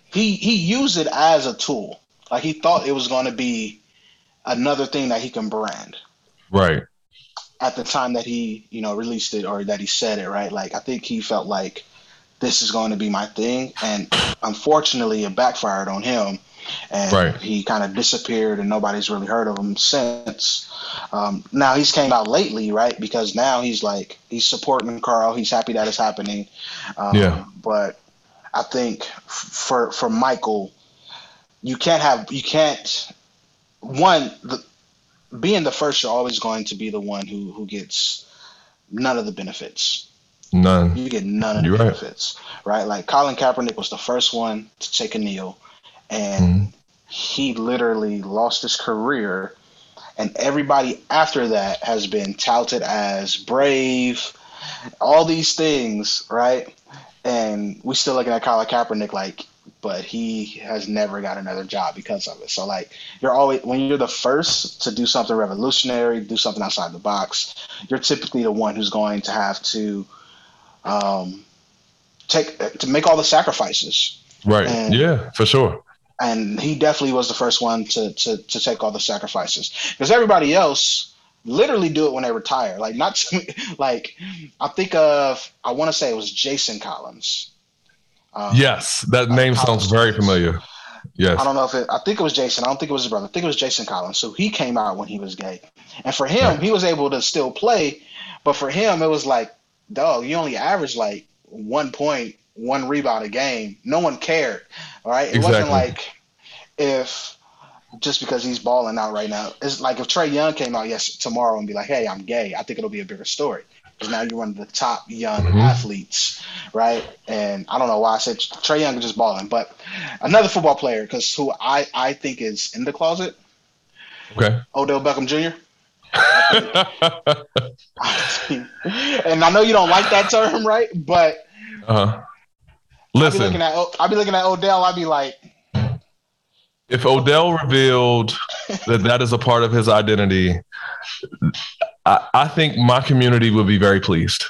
[SPEAKER 1] he he used it as a tool. Like he thought it was going to be another thing that he can brand.
[SPEAKER 2] Right.
[SPEAKER 1] At the time that he, you know, released it or that he said it, right? Like I think he felt like this is going to be my thing, and unfortunately, it backfired on him, and right. he kind of disappeared, and nobody's really heard of him since. Um, now he's came out lately, right? Because now he's like he's supporting Carl. He's happy that it's happening. Um, yeah. But I think for for Michael, you can't have you can't one the, being the first you're always going to be the one who who gets none of the benefits
[SPEAKER 2] none
[SPEAKER 1] you get none of the benefits right. right. like colin kaepernick was the first one to take a kneel and mm-hmm. he literally lost his career and everybody after that has been touted as brave all these things right and we still looking at colin kaepernick like but he has never got another job because of it. So like you're always when you're the first to do something revolutionary, do something outside the box, you're typically the one who's going to have to um, take to make all the sacrifices.
[SPEAKER 2] Right. And, yeah, for sure.
[SPEAKER 1] And he definitely was the first one to to to take all the sacrifices because everybody else literally do it when they retire. Like not to, (laughs) like I think of I want to say it was Jason Collins
[SPEAKER 2] um, yes, that name sounds very familiar. Yes.
[SPEAKER 1] I don't know if it, I think it was Jason. I don't think it was his brother. I think it was Jason Collins. So he came out when he was gay. And for him, he was able to still play. But for him, it was like, dog, you only average like one point, one rebound a game. No one cared. All right. It exactly. wasn't like if just because he's balling out right now. It's like if Trae Young came out yes tomorrow and be like, hey, I'm gay, I think it'll be a bigger story because now you're one of the top young mm-hmm. athletes, right? And I don't know why I said Trae Young is just balling, but another football player because who I I think is in the closet.
[SPEAKER 2] Okay.
[SPEAKER 1] Odell Beckham Jr. (laughs) (laughs) and I know you don't like that term, right? But
[SPEAKER 2] uh-huh. Listen,
[SPEAKER 1] I'll be looking at I'll be looking at Odell. I'd be like,
[SPEAKER 2] if Odell revealed that that is a part of his identity, I, I think my community would be very pleased.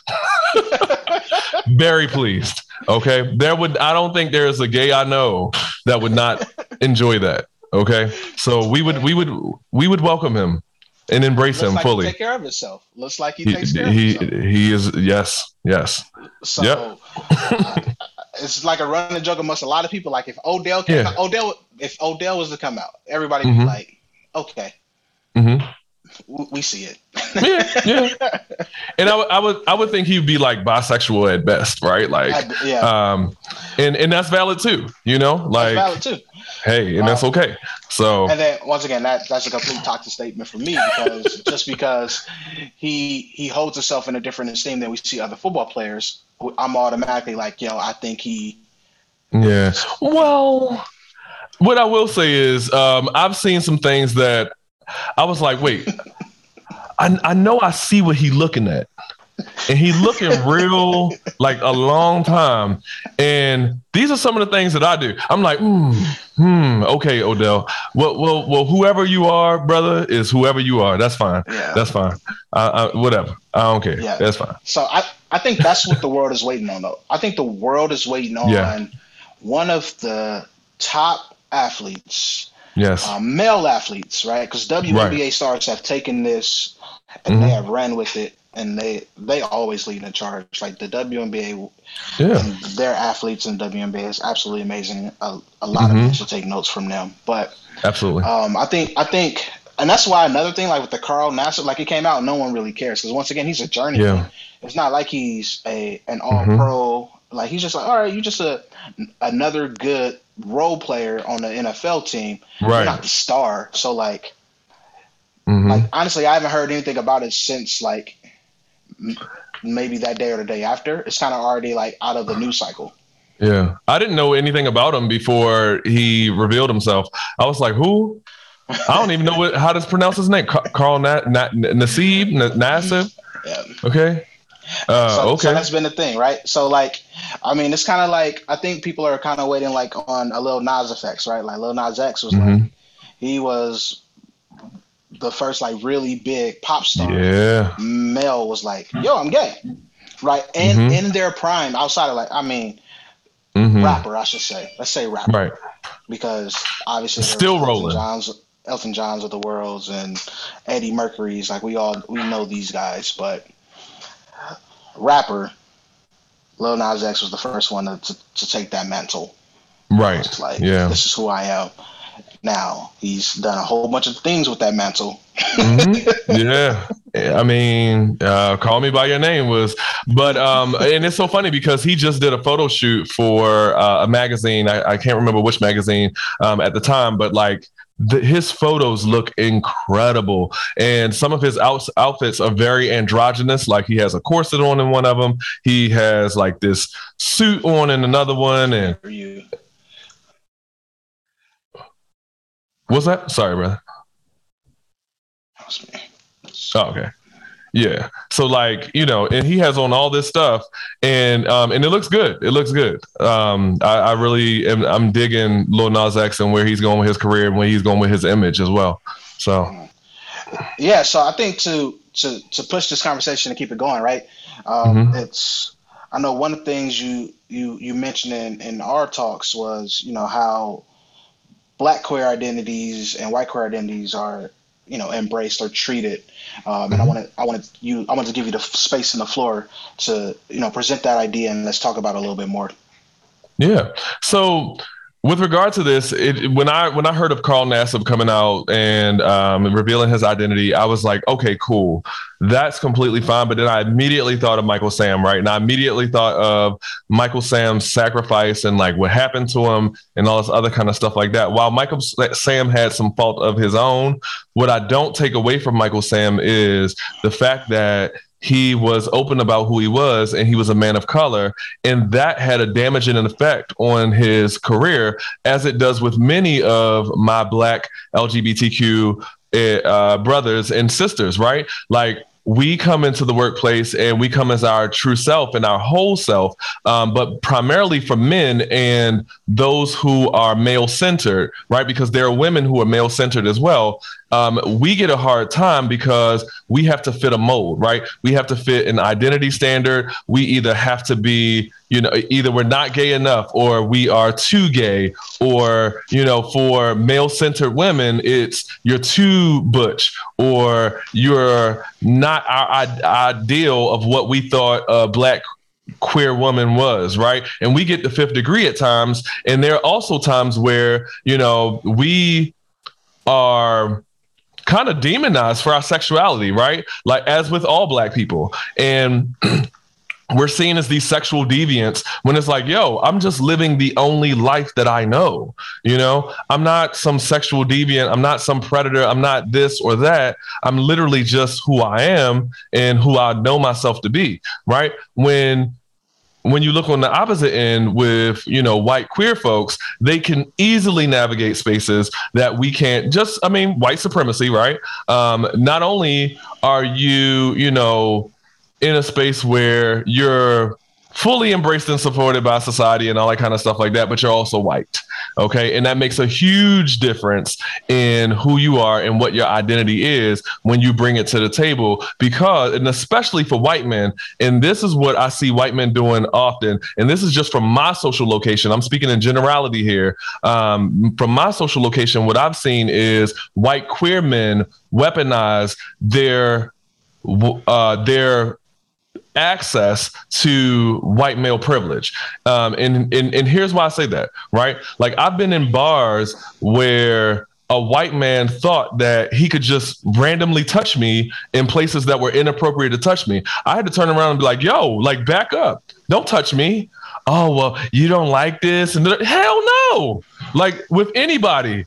[SPEAKER 2] (laughs) very pleased. Okay. There would I don't think there is a gay I know that would not enjoy that. Okay. So we would we would we would welcome him and embrace
[SPEAKER 1] Looks
[SPEAKER 2] him
[SPEAKER 1] like
[SPEAKER 2] fully.
[SPEAKER 1] take care of himself. Looks like he, he takes care he, of himself.
[SPEAKER 2] He is yes, yes.
[SPEAKER 1] So yep. uh, it's like a running joke amongst a lot of people. Like if Odell came yeah. out, Odell if Odell was to come out, everybody would mm-hmm. be like, okay.
[SPEAKER 2] Mm-hmm
[SPEAKER 1] we see it.
[SPEAKER 2] yeah, yeah. (laughs) And I, I would, I would think he'd be like bisexual at best, right? Like, I, yeah. Um, and and that's valid too. You know, like
[SPEAKER 1] that's valid too.
[SPEAKER 2] Hey, and um, that's okay. So,
[SPEAKER 1] and then once again, that that's a complete toxic statement for me because (laughs) just because he he holds himself in a different esteem than we see other football players, I'm automatically like, yo, I think he.
[SPEAKER 2] Yeah. Well, what I will say is, um, I've seen some things that I was like, wait, I, I know I see what he looking at. And he looking real like a long time. And these are some of the things that I do. I'm like, hmm, hmm, okay, Odell. Well, well, well, whoever you are, brother, is whoever you are. That's fine. Yeah. That's fine. Uh, whatever. I don't care. Yeah. That's fine.
[SPEAKER 1] So I, I think that's what the world is waiting on, though. I think the world is waiting on yeah. one of the top athletes
[SPEAKER 2] Yes.
[SPEAKER 1] Uh, male athletes, right? Because WNBA right. stars have taken this and mm-hmm. they have ran with it, and they they always lead in charge. Like the WNBA, yeah. their athletes in WNBA is absolutely amazing. A, a lot mm-hmm. of people should take notes from them. But
[SPEAKER 2] absolutely,
[SPEAKER 1] um, I think I think, and that's why another thing, like with the Carl Nassib, like it came out, no one really cares because once again, he's a journeyman. Yeah. It's not like he's a an all mm-hmm. pro. Like he's just like, all right, you're just a another good role player on the NFL team. Right. You're not the star. So like, mm-hmm. like honestly, I haven't heard anything about it since like maybe that day or the day after. It's kind of already like out of the news cycle.
[SPEAKER 2] Yeah, I didn't know anything about him before he revealed himself. I was like, who? I don't even know what how to pronounce his name. Carl Na- Na- Nassib Nassib. Yeah. Okay.
[SPEAKER 1] Uh, so, okay. So that's been the thing, right? So like, I mean, it's kind of like I think people are kind of waiting like on a little Nas effects, right? Like Lil Nas X was mm-hmm. like he was the first like really big pop star.
[SPEAKER 2] Yeah.
[SPEAKER 1] Mel was like, "Yo, I'm gay," right? And mm-hmm. in their prime, outside of like, I mean, mm-hmm. rapper, I should say. Let's say rapper,
[SPEAKER 2] right?
[SPEAKER 1] Because obviously,
[SPEAKER 2] still rolling.
[SPEAKER 1] John's, Elton John's of the worlds and Eddie Mercury's. Like we all we know these guys, but rapper, Lil Nas X was the first one to, to, to take that mantle.
[SPEAKER 2] Right.
[SPEAKER 1] like,
[SPEAKER 2] yeah.
[SPEAKER 1] this is who I am. Now he's done a whole bunch of things with that mantle.
[SPEAKER 2] mm-hmm. (laughs) Yeah. I mean, uh, call me by your name was, but um, and it's so funny because he just did a photo shoot for uh, a magazine. I, I, can't remember which magazine um, at the time, but like the, his photos look incredible. And some of his out, outfits are very androgynous. Like he has a corset on in one of them. He has like this suit on in another one and what's that? Sorry brother. Oh, okay yeah. So like, you know, and he has on all this stuff and um and it looks good. It looks good. Um I, I really am I'm digging Lil Nas X and where he's going with his career and where he's going with his image as well. So
[SPEAKER 1] Yeah, so I think to to to push this conversation and keep it going, right? Um mm-hmm. it's I know one of the things you you you mentioned in, in our talks was, you know, how black queer identities and white queer identities are you know embraced or treated um, and i want to i want to you i want to give you the space and the floor to you know present that idea and let's talk about it a little bit more.
[SPEAKER 2] Yeah. So with regard to this, it, when I when I heard of Carl Nassib coming out and um, revealing his identity, I was like, okay, cool, that's completely fine. But then I immediately thought of Michael Sam, right? And I immediately thought of Michael Sam's sacrifice and like what happened to him and all this other kind of stuff like that. While Michael Sam had some fault of his own, what I don't take away from Michael Sam is the fact that he was open about who he was and he was a man of color. And that had a damaging effect on his career as it does with many of my black lgbtq eh, uh, brothers and sisters right? Like we come into the workplace and we come as our true self and our whole self, um, but primarily for men and those who are male centered, right? Because there are women who are male centered as well um, we get a hard time because we have to fit a mold, right? We have to fit an identity standard. We either have to be, you know, either we're not gay enough or we are too gay, or, you know, for male centered women, it's you're too butch or you're not our ideal of what we thought a black queer woman was, right? And we get the fifth degree at times. And there are also times where, you know, we are kind of demonized for our sexuality, right? Like as with all black people. And (clears throat) we're seen as these sexual deviants when it's like, yo, I'm just living the only life that I know. You know, I'm not some sexual deviant. I'm not some predator. I'm not this or that. I'm literally just who I am and who I know myself to be. Right. When when you look on the opposite end with you know white queer folks they can easily navigate spaces that we can't just i mean white supremacy right um, not only are you you know in a space where you're fully embraced and supported by society and all that kind of stuff like that, but you're also white. Okay. And that makes a huge difference in who you are and what your identity is when you bring it to the table. Because, and especially for white men, and this is what I see white men doing often, and this is just from my social location. I'm speaking in generality here. Um, from my social location, what I've seen is white queer men weaponize their uh, their access to white male privilege. Um, and, and, and here's why I say that, right? Like I've been in bars where a white man thought that he could just randomly touch me in places that were inappropriate to touch me. I had to turn around and be like, yo, like back up. Don't touch me. Oh, well, you don't like this. And hell no. Like with anybody.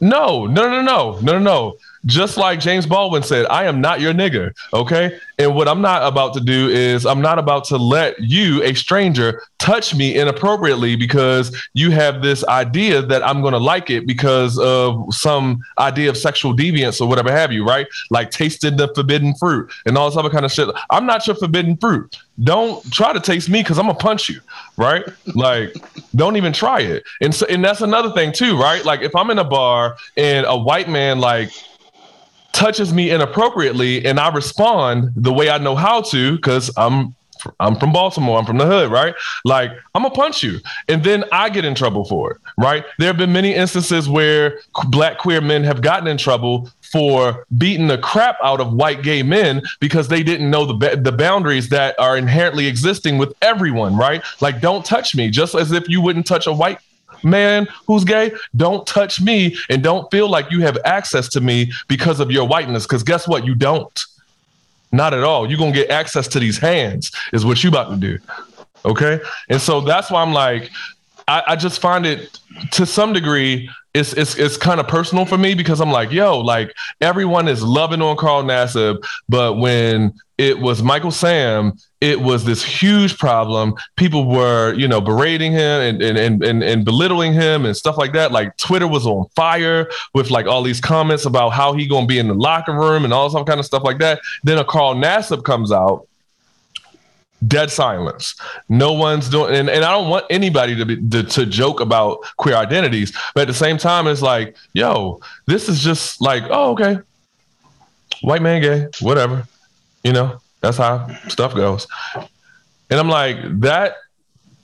[SPEAKER 2] No, no, no, no, no, no, no just like James Baldwin said, I am not your nigger. Okay. And what I'm not about to do is I'm not about to let you, a stranger, touch me inappropriately because you have this idea that I'm going to like it because of some idea of sexual deviance or whatever have you, right? Like tasting the forbidden fruit and all this other kind of shit. I'm not your forbidden fruit. Don't try to taste me because I'm gonna punch you, right? like, don't even try it. And so, and that's another thing too, right? Like, if I'm in a bar and a white man like touches me inappropriately and I respond the way I know how to because I'm I'm from Baltimore. I'm from the hood, right? Like, I'm gonna punch you. And then I get in trouble for it, right? There have been many instances where black queer men have gotten in trouble for beating the crap out of white gay men because they didn't know the the boundaries that are inherently existing with everyone, right? Like, don't touch me, just as if you wouldn't touch a white man who's gay, don't touch me and don't feel like you have access to me because of your whiteness. Because guess what? You don't. Not at all. You're gonna get access to these hands, is what you about to do. Okay. And so that's why I'm like, I, I just find it to some degree it's it's it's kind of personal for me because I'm like, yo, like everyone is loving on Carl Nassib, but when it was Michael Sam, it was this huge problem. People were, you know, berating him and and and and belittling him and stuff like that. Like Twitter was on fire with like all these comments about how he gonna be in the locker room and all some kind of stuff like that. Then a Carl Nassib comes out dead silence. No one's doing, and, and I don't want anybody to be to, to, joke about queer identities, but at the same time, it's like, yo, this is just like, oh, okay, white man, gay, whatever, you know, that's how stuff goes. And I'm like, that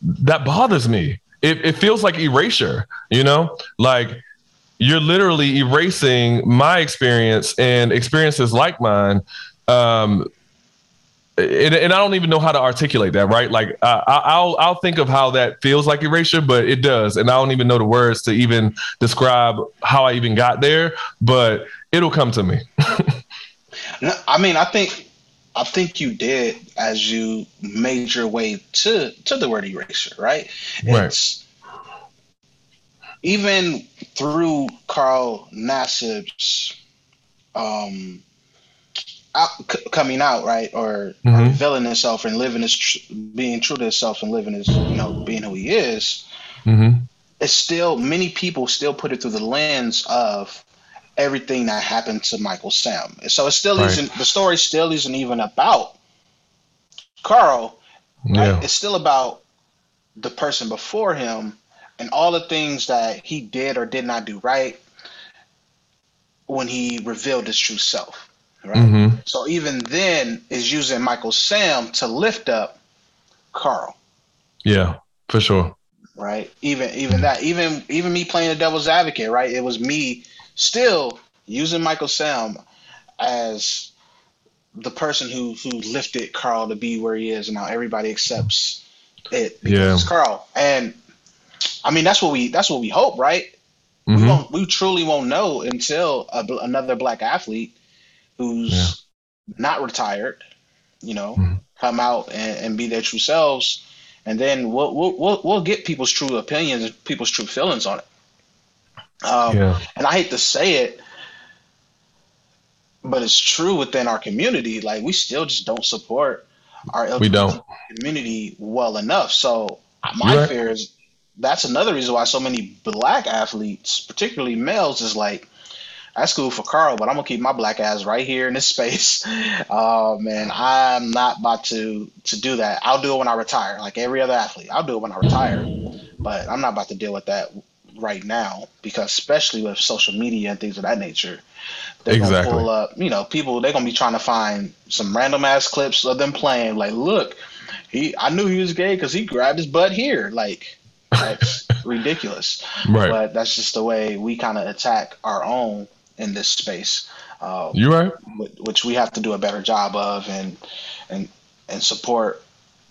[SPEAKER 2] that bothers me. It, it feels like erasure, you know, like you're literally erasing my experience and experiences like mine um, and, and, I don't even know how to articulate that, right? Like uh, I'll I'll think of how that feels like erasure, but it does, and I don't even know the words to even describe how I even got there, but it'll come to me.
[SPEAKER 1] no, I mean, I think I think you did as you made your way to to the word erasure, right?
[SPEAKER 2] Right. It's,
[SPEAKER 1] even through Carl Nassib's um, out, c- coming out, right, or, mm-hmm. or, revealing himself and living his, tr- being true to himself and living his, you know, being who he is,
[SPEAKER 2] mm-hmm.
[SPEAKER 1] it's still many people still put it through the lens of everything that happened to Michael Sam. So it still right. isn't the story still isn't even about Carl. Right? Yeah. It's still about the person before him and all the things that he did or did not do right when he revealed his true self. Right? Mm-hmm. So even then is using Michael Sam to lift up Carl.
[SPEAKER 2] Yeah, for sure.
[SPEAKER 1] Right. Even even that even even me playing the devil's advocate, right? It was me still using Michael Sam as the person who who lifted Carl to be where he is, and now everybody accepts it because yeah. it's Carl. And I mean, that's what we that's what we hope, right? Mm-hmm. We won't we truly won't know until a, another black athlete who's yeah. not retired, you know, mm-hmm. come out and, and, be their true selves, and then we'll, we'll we'll we'll get people's true opinions and people's true feelings on it. Um, yeah. And I hate to say it, but it's true within our community. Like we still just don't support our LGBT
[SPEAKER 2] we don't.
[SPEAKER 1] community well enough. So my right. fear is that's another reason why so many black athletes, particularly males, is like that's cool for Carl, but I'm gonna keep my black ass right here in this (laughs) space. Oh man, I'm not about to to do that. I'll do it when I retire, like every other athlete. I'll do it when I retire, but I'm not about to deal with that right now because especially with social media and things of that nature, they're exactly. gonna pull up. You know, people they're gonna be trying to find some random ass clips of them playing. Like, look, he I knew he was gay because he grabbed his butt here. Like, that's (laughs) ridiculous.
[SPEAKER 2] Right.
[SPEAKER 1] But that's just the way we kind of attack our own in this space.
[SPEAKER 2] Uh, you right.
[SPEAKER 1] Which we have to do a better job of, and and and support,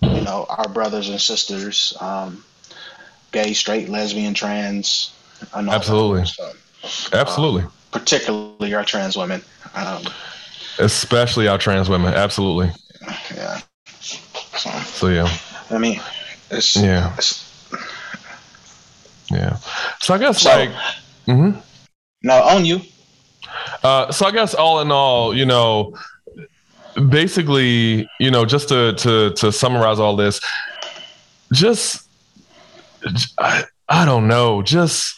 [SPEAKER 1] you know, our brothers and sisters, um, gay, straight, lesbian, trans.
[SPEAKER 2] Absolutely. So, Absolutely. Um,
[SPEAKER 1] particularly our trans women. Um,
[SPEAKER 2] Especially our trans women. Absolutely.
[SPEAKER 1] Yeah.
[SPEAKER 2] So, so yeah.
[SPEAKER 1] I mean, it's
[SPEAKER 2] yeah.
[SPEAKER 1] It's,
[SPEAKER 2] yeah. So I guess so, like. Mm-hmm.
[SPEAKER 1] No, on you.
[SPEAKER 2] Uh, so I guess all in all, you know, basically, you know, just to to to summarize all this, just I, I don't know, just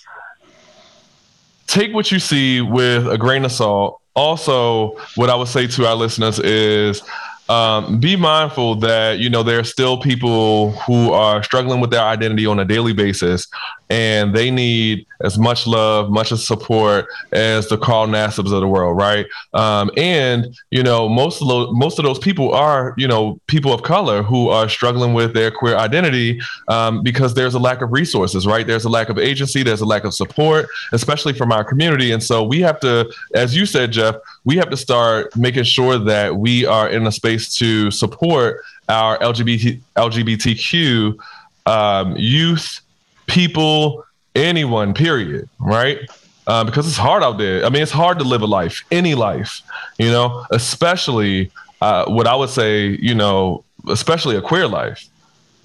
[SPEAKER 2] take what you see with a grain of salt. Also, what I would say to our listeners is um, be mindful that you know there are still people who are struggling with their identity on a daily basis and they need as much love much support as the carl nassibs of the world right? Um, and you know most of those most of those people are you know people of color who are struggling with their queer identity um, because there's a lack of resources right? There's a lack of agency there's a lack of support especially from our community. And so we have to as you said jeff we have to start making sure that we are in a space to support our LGBT, LGBTQ um, youth, people, anyone, period, right? Uh, because it's hard out there. I mean, it's hard to live a life, any life, you know, especially uh, what I would say, you know, especially a queer life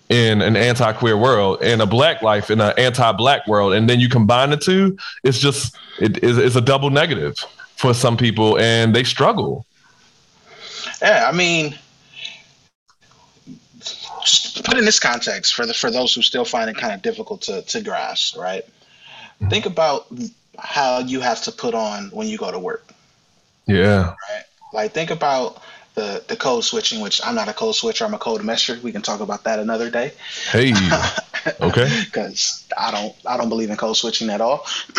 [SPEAKER 2] in an anti-queer world and a black life in an anti-black world and then you combine the two it's just it is a double negative for some people and they struggle.
[SPEAKER 1] Yeah, I mean, just put in this context for the for those who still find it kind of difficult to to grasp, right? Mm-hmm. Think about how you have to put on when you go to work.
[SPEAKER 2] Yeah.
[SPEAKER 1] Right. Like think about the the code switching, which I'm not a code switcher. I'm a code mesher. We can talk about that another day.
[SPEAKER 2] Hey. (laughs) Okay.
[SPEAKER 1] Because I don't I don't believe in code switching at all. (clears throat)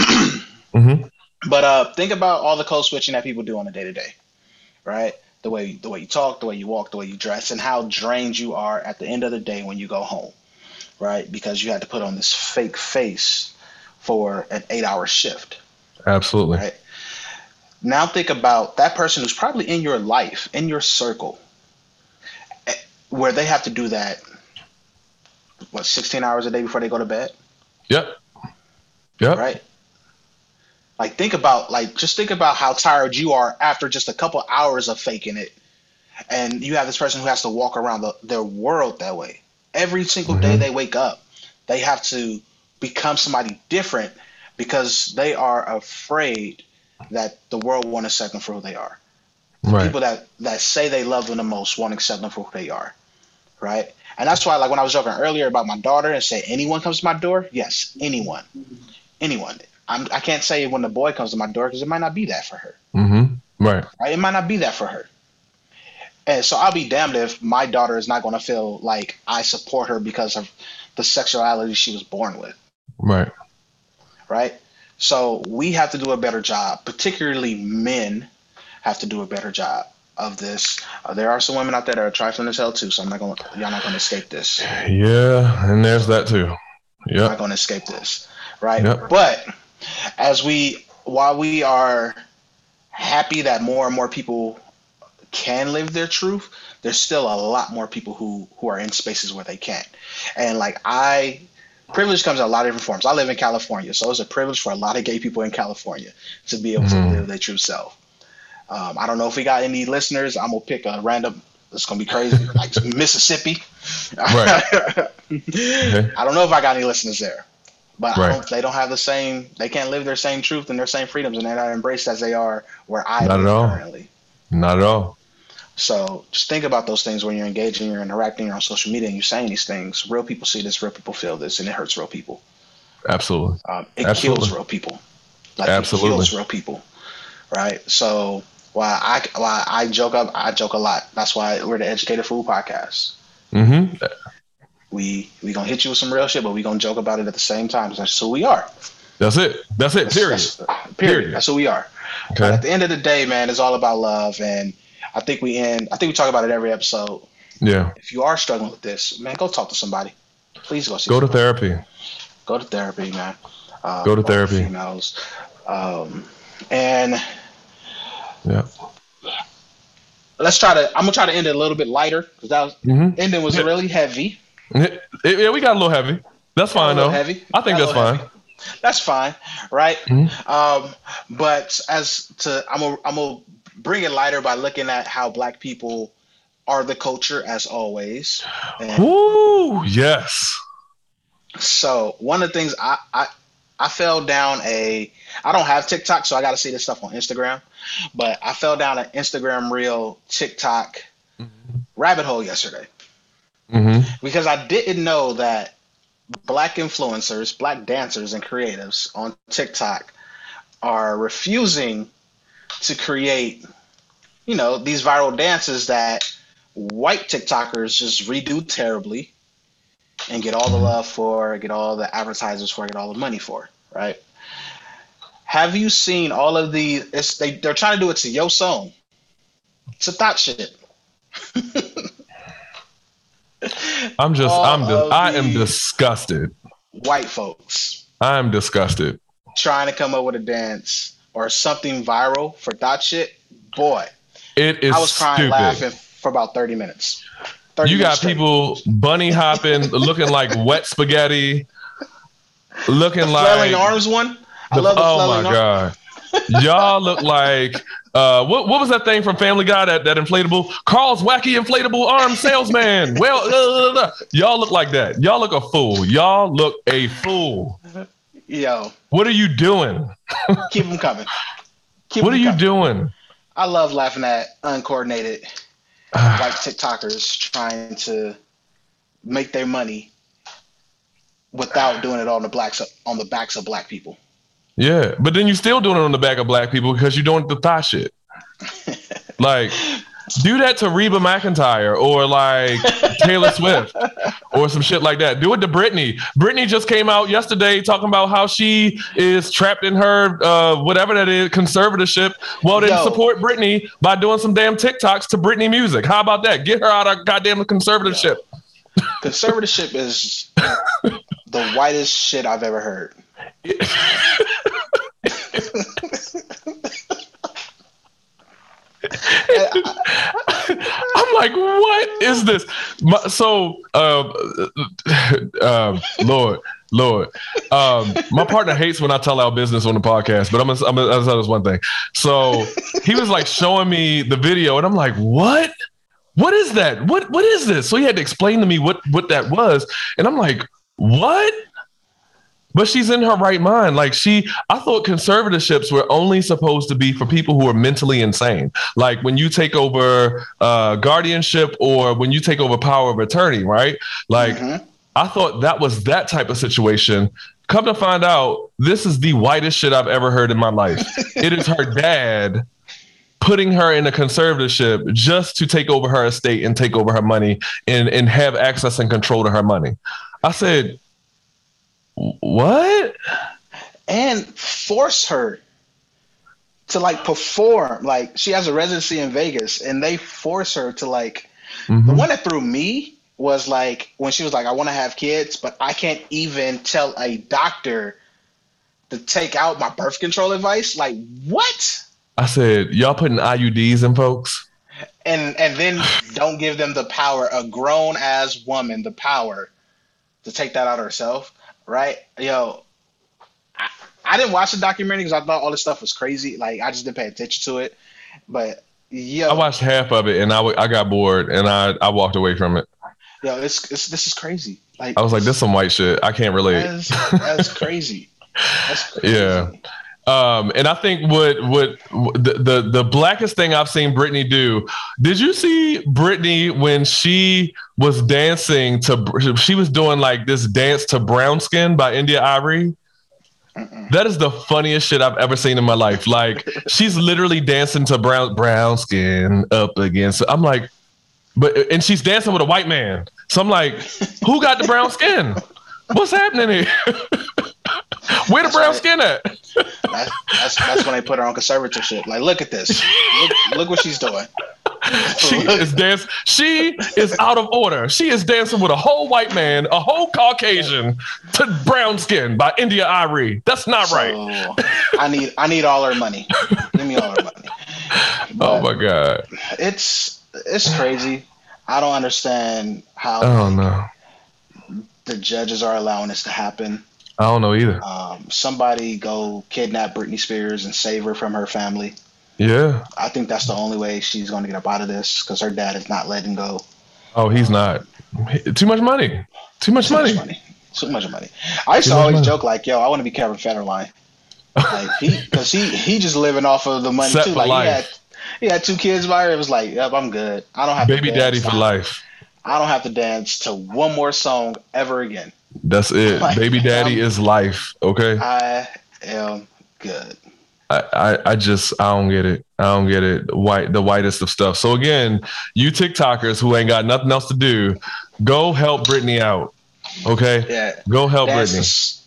[SPEAKER 1] mm-hmm. But uh, think about all the code switching that people do on a day to day, right? The way the way you talk, the way you walk, the way you dress, and how drained you are at the end of the day when you go home, right? Because you had to put on this fake face for an eight hour shift.
[SPEAKER 2] Absolutely.
[SPEAKER 1] Right. Now think about that person who's probably in your life, in your circle, eh, where they have to do that. What, 16 hours a day before they go to bed?
[SPEAKER 2] Yep. Yep.
[SPEAKER 1] Right like think about like just think about how tired you are after just a couple hours of faking it. And you have this person who has to walk around the, their world that way. Every single mm-hmm. day they wake up, they have to become somebody different because they are afraid that the world won't accept them for who they are. Right. People that, that say they love them the most won't accept them for who they are. Right. And that's why, like when I was joking earlier about my daughter and say anyone comes to my door, yes, anyone, anyone. I'm, I can not say when the boy comes to my door because it might not be that for her.
[SPEAKER 2] Mm-hmm. Right.
[SPEAKER 1] right. It might not be that for her. And so I'll be damned if my daughter is not going to feel like I support her because of the sexuality she was born with.
[SPEAKER 2] Right.
[SPEAKER 1] Right. So we have to do a better job, particularly men have to do a better job of this. Uh, there are some women out there that are trifling as hell too, so I'm not going. to Y'all not going to escape this.
[SPEAKER 2] Yeah, and there's that too. Yeah,
[SPEAKER 1] not going to escape this, right? Yep. But as we while we are happy that more and more people can live their truth, there's still a lot more people who who are in spaces where they can't. And like I privilege comes in a lot of different forms. I live in California, so it's a privilege for a lot of gay people in California to be able mm-hmm. to live their true self. Um, I don't know if we got any listeners. I'm gonna pick a random. It's gonna be crazy, like (laughs) Mississippi. Right. (laughs) okay. I don't know if I got any listeners there but right. don't, they don't have the same. They can't live their same truth and their same freedoms, and they're not embraced as they are where I
[SPEAKER 2] not at all. currently. Not at all.
[SPEAKER 1] So just think about those things when you're engaging, you're interacting, you're on social media, and you're saying these things. Real people see this, real people feel this, and it hurts real people.
[SPEAKER 2] Absolutely.
[SPEAKER 1] Um, it
[SPEAKER 2] Absolutely.
[SPEAKER 1] kills real people. Like
[SPEAKER 2] Absolutely.
[SPEAKER 1] It kills real people. Right. So while I while I joke up, I joke a lot. That's why we're the Educated Fool podcast.
[SPEAKER 2] Mm-hmm
[SPEAKER 1] we we gonna hit you with some real shit, but we gonna joke about it at the same time. That's who we are.
[SPEAKER 2] That's it. That's it. Period. That's,
[SPEAKER 1] that's, period. period. That's who we are. Okay. But at the end of the day, man, it's all about love, and I think we end. I think we talk about it every episode.
[SPEAKER 2] Yeah.
[SPEAKER 1] If you are struggling with this, man, go talk to somebody. Please go see.
[SPEAKER 2] Go somebody. to therapy.
[SPEAKER 1] Go to therapy, man.
[SPEAKER 2] Uh, go to therapy.
[SPEAKER 1] Females, um, and
[SPEAKER 2] yeah.
[SPEAKER 1] Let's try to. I'm gonna try to end it a little bit lighter because that was mm-hmm. ending was yeah. really heavy.
[SPEAKER 2] Yeah, we got a little heavy. That's fine though. Heavy. I think that's fine. Heavy.
[SPEAKER 1] That's fine, right? Mm-hmm. Um, but as to, I'm gonna I'm gonna bring it lighter by looking at how Black people are the culture as always.
[SPEAKER 2] And Ooh, yes.
[SPEAKER 1] So one of the things I, I I fell down a. I don't have TikTok, so I got to see this stuff on Instagram. But I fell down an Instagram reel TikTok mm-hmm. rabbit hole yesterday mm-hmm. because I didn't know that black influencers, black dancers, and creatives on TikTok are refusing to create, you know, these viral dances that white TikTokers just redo terribly and get all the love for, get all the advertisers for, get all the money for, right? Have you seen all of the? It's, they they're trying to do it to Yo Song. It's a Thot Shit. (laughs)
[SPEAKER 2] I'm just all I'm di- I am disgusted.
[SPEAKER 1] White folks.
[SPEAKER 2] I am disgusted.
[SPEAKER 1] Trying to come up with a dance or something viral for that shit. Boy,
[SPEAKER 2] it is. I was crying stupid. laughing
[SPEAKER 1] for about 30 minutes.
[SPEAKER 2] 30 you minutes got straight. people bunny hopping, (laughs) looking like wet spaghetti, looking the like
[SPEAKER 1] flailing arms one. I the, love the
[SPEAKER 2] oh my god, y'all look like uh, what what was that thing from Family Guy that that inflatable Carl's wacky inflatable arm salesman? (laughs) well, uh, uh, uh, y'all look like that. Y'all look a fool. Y'all look a fool.
[SPEAKER 1] Yo,
[SPEAKER 2] what are you doing?
[SPEAKER 1] Keep them coming. (laughs)
[SPEAKER 2] Keep what are you doing?
[SPEAKER 1] I love laughing at uncoordinated (sighs) white TikTokers trying to make their money without doing it on the blacks on the backs of black people.
[SPEAKER 2] Yeah, but then you're still doing it on the back of black people because you're doing the Thot Shit. (laughs) like do that to Reba McEntire or like Taylor Swift or some shit like that. Do it to Britney. Britney just came out yesterday talking about how she is trapped in her uh, whatever that is conservatorship. Well, then Yo. support Britney by doing some damn TikToks to Britney music. How about that? Get her out of goddamn conservatorship.
[SPEAKER 1] Conservatorship is (laughs) the whitest shit I've ever heard. (laughs)
[SPEAKER 2] I'm like, what is this? My, so, uh, (laughs) Lord, Lord, um, my partner hates when I tell our business on the podcast, but I'm gonna, I'm gonna tell this one thing. So he was like showing me the video, and I'm like, what? What is that? What What is this? So he had to explain to me what what that was, and I'm like, what? But she's in her right mind. Like she, I thought conservatorships were only supposed to be for people who are mentally insane. Like when you take over uh, guardianship or when you take over power of attorney, right? Like mm-hmm. I thought that was that type of situation. Come to find out, this is the whitest shit I've ever heard in my life. (laughs) it is her dad putting her in a conservatorship just to take over her estate and take over her money and, and have access and control to her money. I said, what?
[SPEAKER 1] And force her to like perform. Like she has a residency in Vegas, and they force her to like. Mm-hmm. The one that threw me was like when she was like, "I want to have kids, but I can't even tell a doctor to take out my birth control advice." Like what?
[SPEAKER 2] I said, "Y'all putting IUDs in folks."
[SPEAKER 1] And and then (sighs) don't give them the power, a grown ass woman, the power to take that out herself right? Yo, I, I didn't watch the documentary because I thought all this stuff was crazy. Like I just didn't pay attention to it. But yo,
[SPEAKER 2] I watched half of it and I, I got bored and I, I walked away from it.
[SPEAKER 1] Yo, it's, it's this is crazy. Like
[SPEAKER 2] I was like, this is some white shit. I can't relate.
[SPEAKER 1] That's, that's (laughs) crazy.
[SPEAKER 2] That's crazy. Yeah. Um, and I think what what the, the the blackest thing I've seen Britney do. Did you see Britney when she was dancing to? She was doing like this dance to Brown Skin by India.Arie. That is the funniest shit I've ever seen in my life. Like (laughs) she's literally dancing to brown brown skin up against. I'm like, but and she's dancing with a white man. So I'm like, who got the brown skin? What's happening here? (laughs) Where the brown skin at?
[SPEAKER 1] that's, that's, that's when they put her on conservatorship. Like, look at this. Look, look what she's doing. (laughs)
[SPEAKER 2] She is dance. She is out of order. She is dancing with a whole white man, a whole Caucasian, to brown skin by India.Arie. That's not so, right.
[SPEAKER 1] I need I need all her money. Give me all her money. (laughs)
[SPEAKER 2] Oh but oh my god.
[SPEAKER 1] It's it's crazy. I don't understand how.
[SPEAKER 2] Oh no.
[SPEAKER 1] The judges are allowing this to happen.
[SPEAKER 2] I don't know either.
[SPEAKER 1] Um, somebody go kidnap Britney Spears and save her from her family.
[SPEAKER 2] Yeah.
[SPEAKER 1] I think that's the only way she's going to get up out of this because her dad is not letting go.
[SPEAKER 2] Oh, he's not. Too much money. Too much Too money. Much money.
[SPEAKER 1] Too much money. I used to always money. joke like, "Yo, I want to be Kevin Federline." Like he, (laughs) because he he just living off of the money Set too. Like life. he had he had two kids by her. It was like, yep, I'm good. I don't have
[SPEAKER 2] baby daddy for life.
[SPEAKER 1] I don't have to dance to one more song ever again.
[SPEAKER 2] That's it. (laughs) Like, baby daddy I'm, is life. Okay.
[SPEAKER 1] I am good.
[SPEAKER 2] I, I, I just I don't get it. I don't get it. White the whitest of stuff. So again, you TikTokers who ain't got nothing else to do, go help Britney out. Okay.
[SPEAKER 1] Yeah.
[SPEAKER 2] Go help Britney.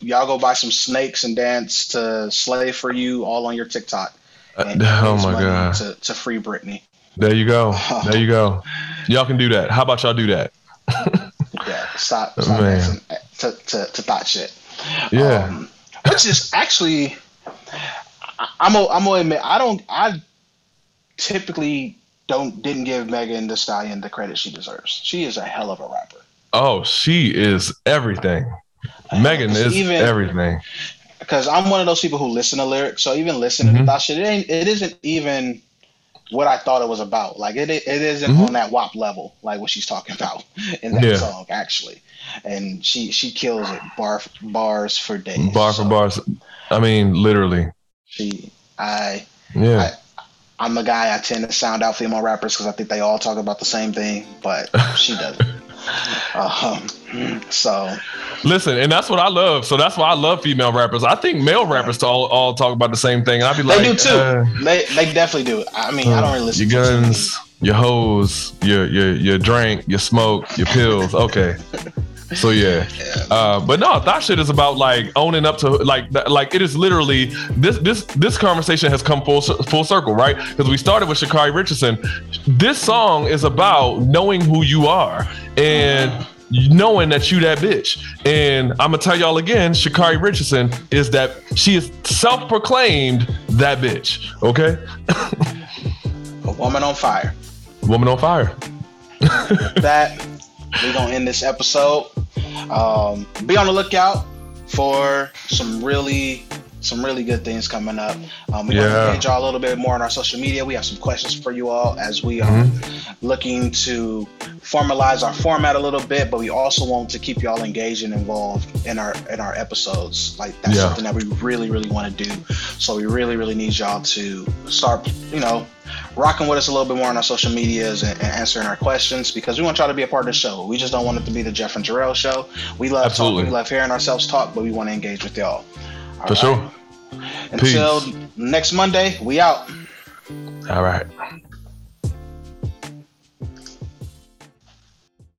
[SPEAKER 1] y'all go buy some snakes and dance to "Slave for You" all on your TikTok.
[SPEAKER 2] Uh, oh my god!
[SPEAKER 1] To, to free Britney.
[SPEAKER 2] There you go. (laughs) There you go. Y'all can do that. How about y'all do that? (laughs)
[SPEAKER 1] stop, stop Man. To, to, to Thot Shit.
[SPEAKER 2] Yeah. Um,
[SPEAKER 1] which is actually, I'm a, I'm gonna admit I don't I typically don't didn't give Megan Thee Stallion the credit she deserves. She is a hell of a rapper.
[SPEAKER 2] Oh, she is everything. Megan is even, everything
[SPEAKER 1] because I'm one of those people who listen to lyrics. So even listening mm-hmm. to that shit, it ain't it isn't even what I thought it was about. Like it it isn't mm-hmm. on that WAP level, like what she's talking about in that yeah. song actually. And she she kills it bar bars for days.
[SPEAKER 2] Bar for so bars. I mean, literally.
[SPEAKER 1] She I
[SPEAKER 2] yeah.
[SPEAKER 1] I, am the guy I tend to sound out female rappers because I think they all talk about the same thing, but (laughs) she doesn't. Um, so
[SPEAKER 2] listen, and that's what I love. So that's why I love female rappers. I think male rappers all, all talk about the same thing. And I'd be like,
[SPEAKER 1] they do too. Uh, they they definitely do. I mean, uh, I don't really listen.
[SPEAKER 2] Your guns, your hoes, your your your drink, your smoke, your pills. Okay. (laughs) So yeah, uh, but no, that shit is about like owning up to like like it is literally this this this conversation has come full full circle, right? Because we started with Sha'Carri Richardson. This song is about knowing who you are and knowing that you that bitch. And I'm gonna tell y'all again, Sha'Carri Richardson is that she is self-proclaimed that bitch. Okay.
[SPEAKER 1] A woman on fire.
[SPEAKER 2] Woman on fire. (laughs)
[SPEAKER 1] that we're gonna end this episode. Um, be on the lookout for some really some really good things coming up. Um, we're yeah. going to engage y'all a little bit more on our social media. We have some questions for you all as we are mm-hmm. looking to formalize our format a little bit, but we also want to keep y'all engaged and involved in our in our episodes. Like that's yeah. something that we really really want to do. So we really really need y'all to start, you know, rocking with us a little bit more on our social medias and, and, answering our questions because we want y'all to be a part of the show. We just don't want it to be the Jeff and Jarrell show. We love Absolutely. talking, we love hearing ourselves talk, but we want to engage with y'all.
[SPEAKER 2] All For right? sure.
[SPEAKER 1] Until Peace. next Monday, we out.
[SPEAKER 2] All right.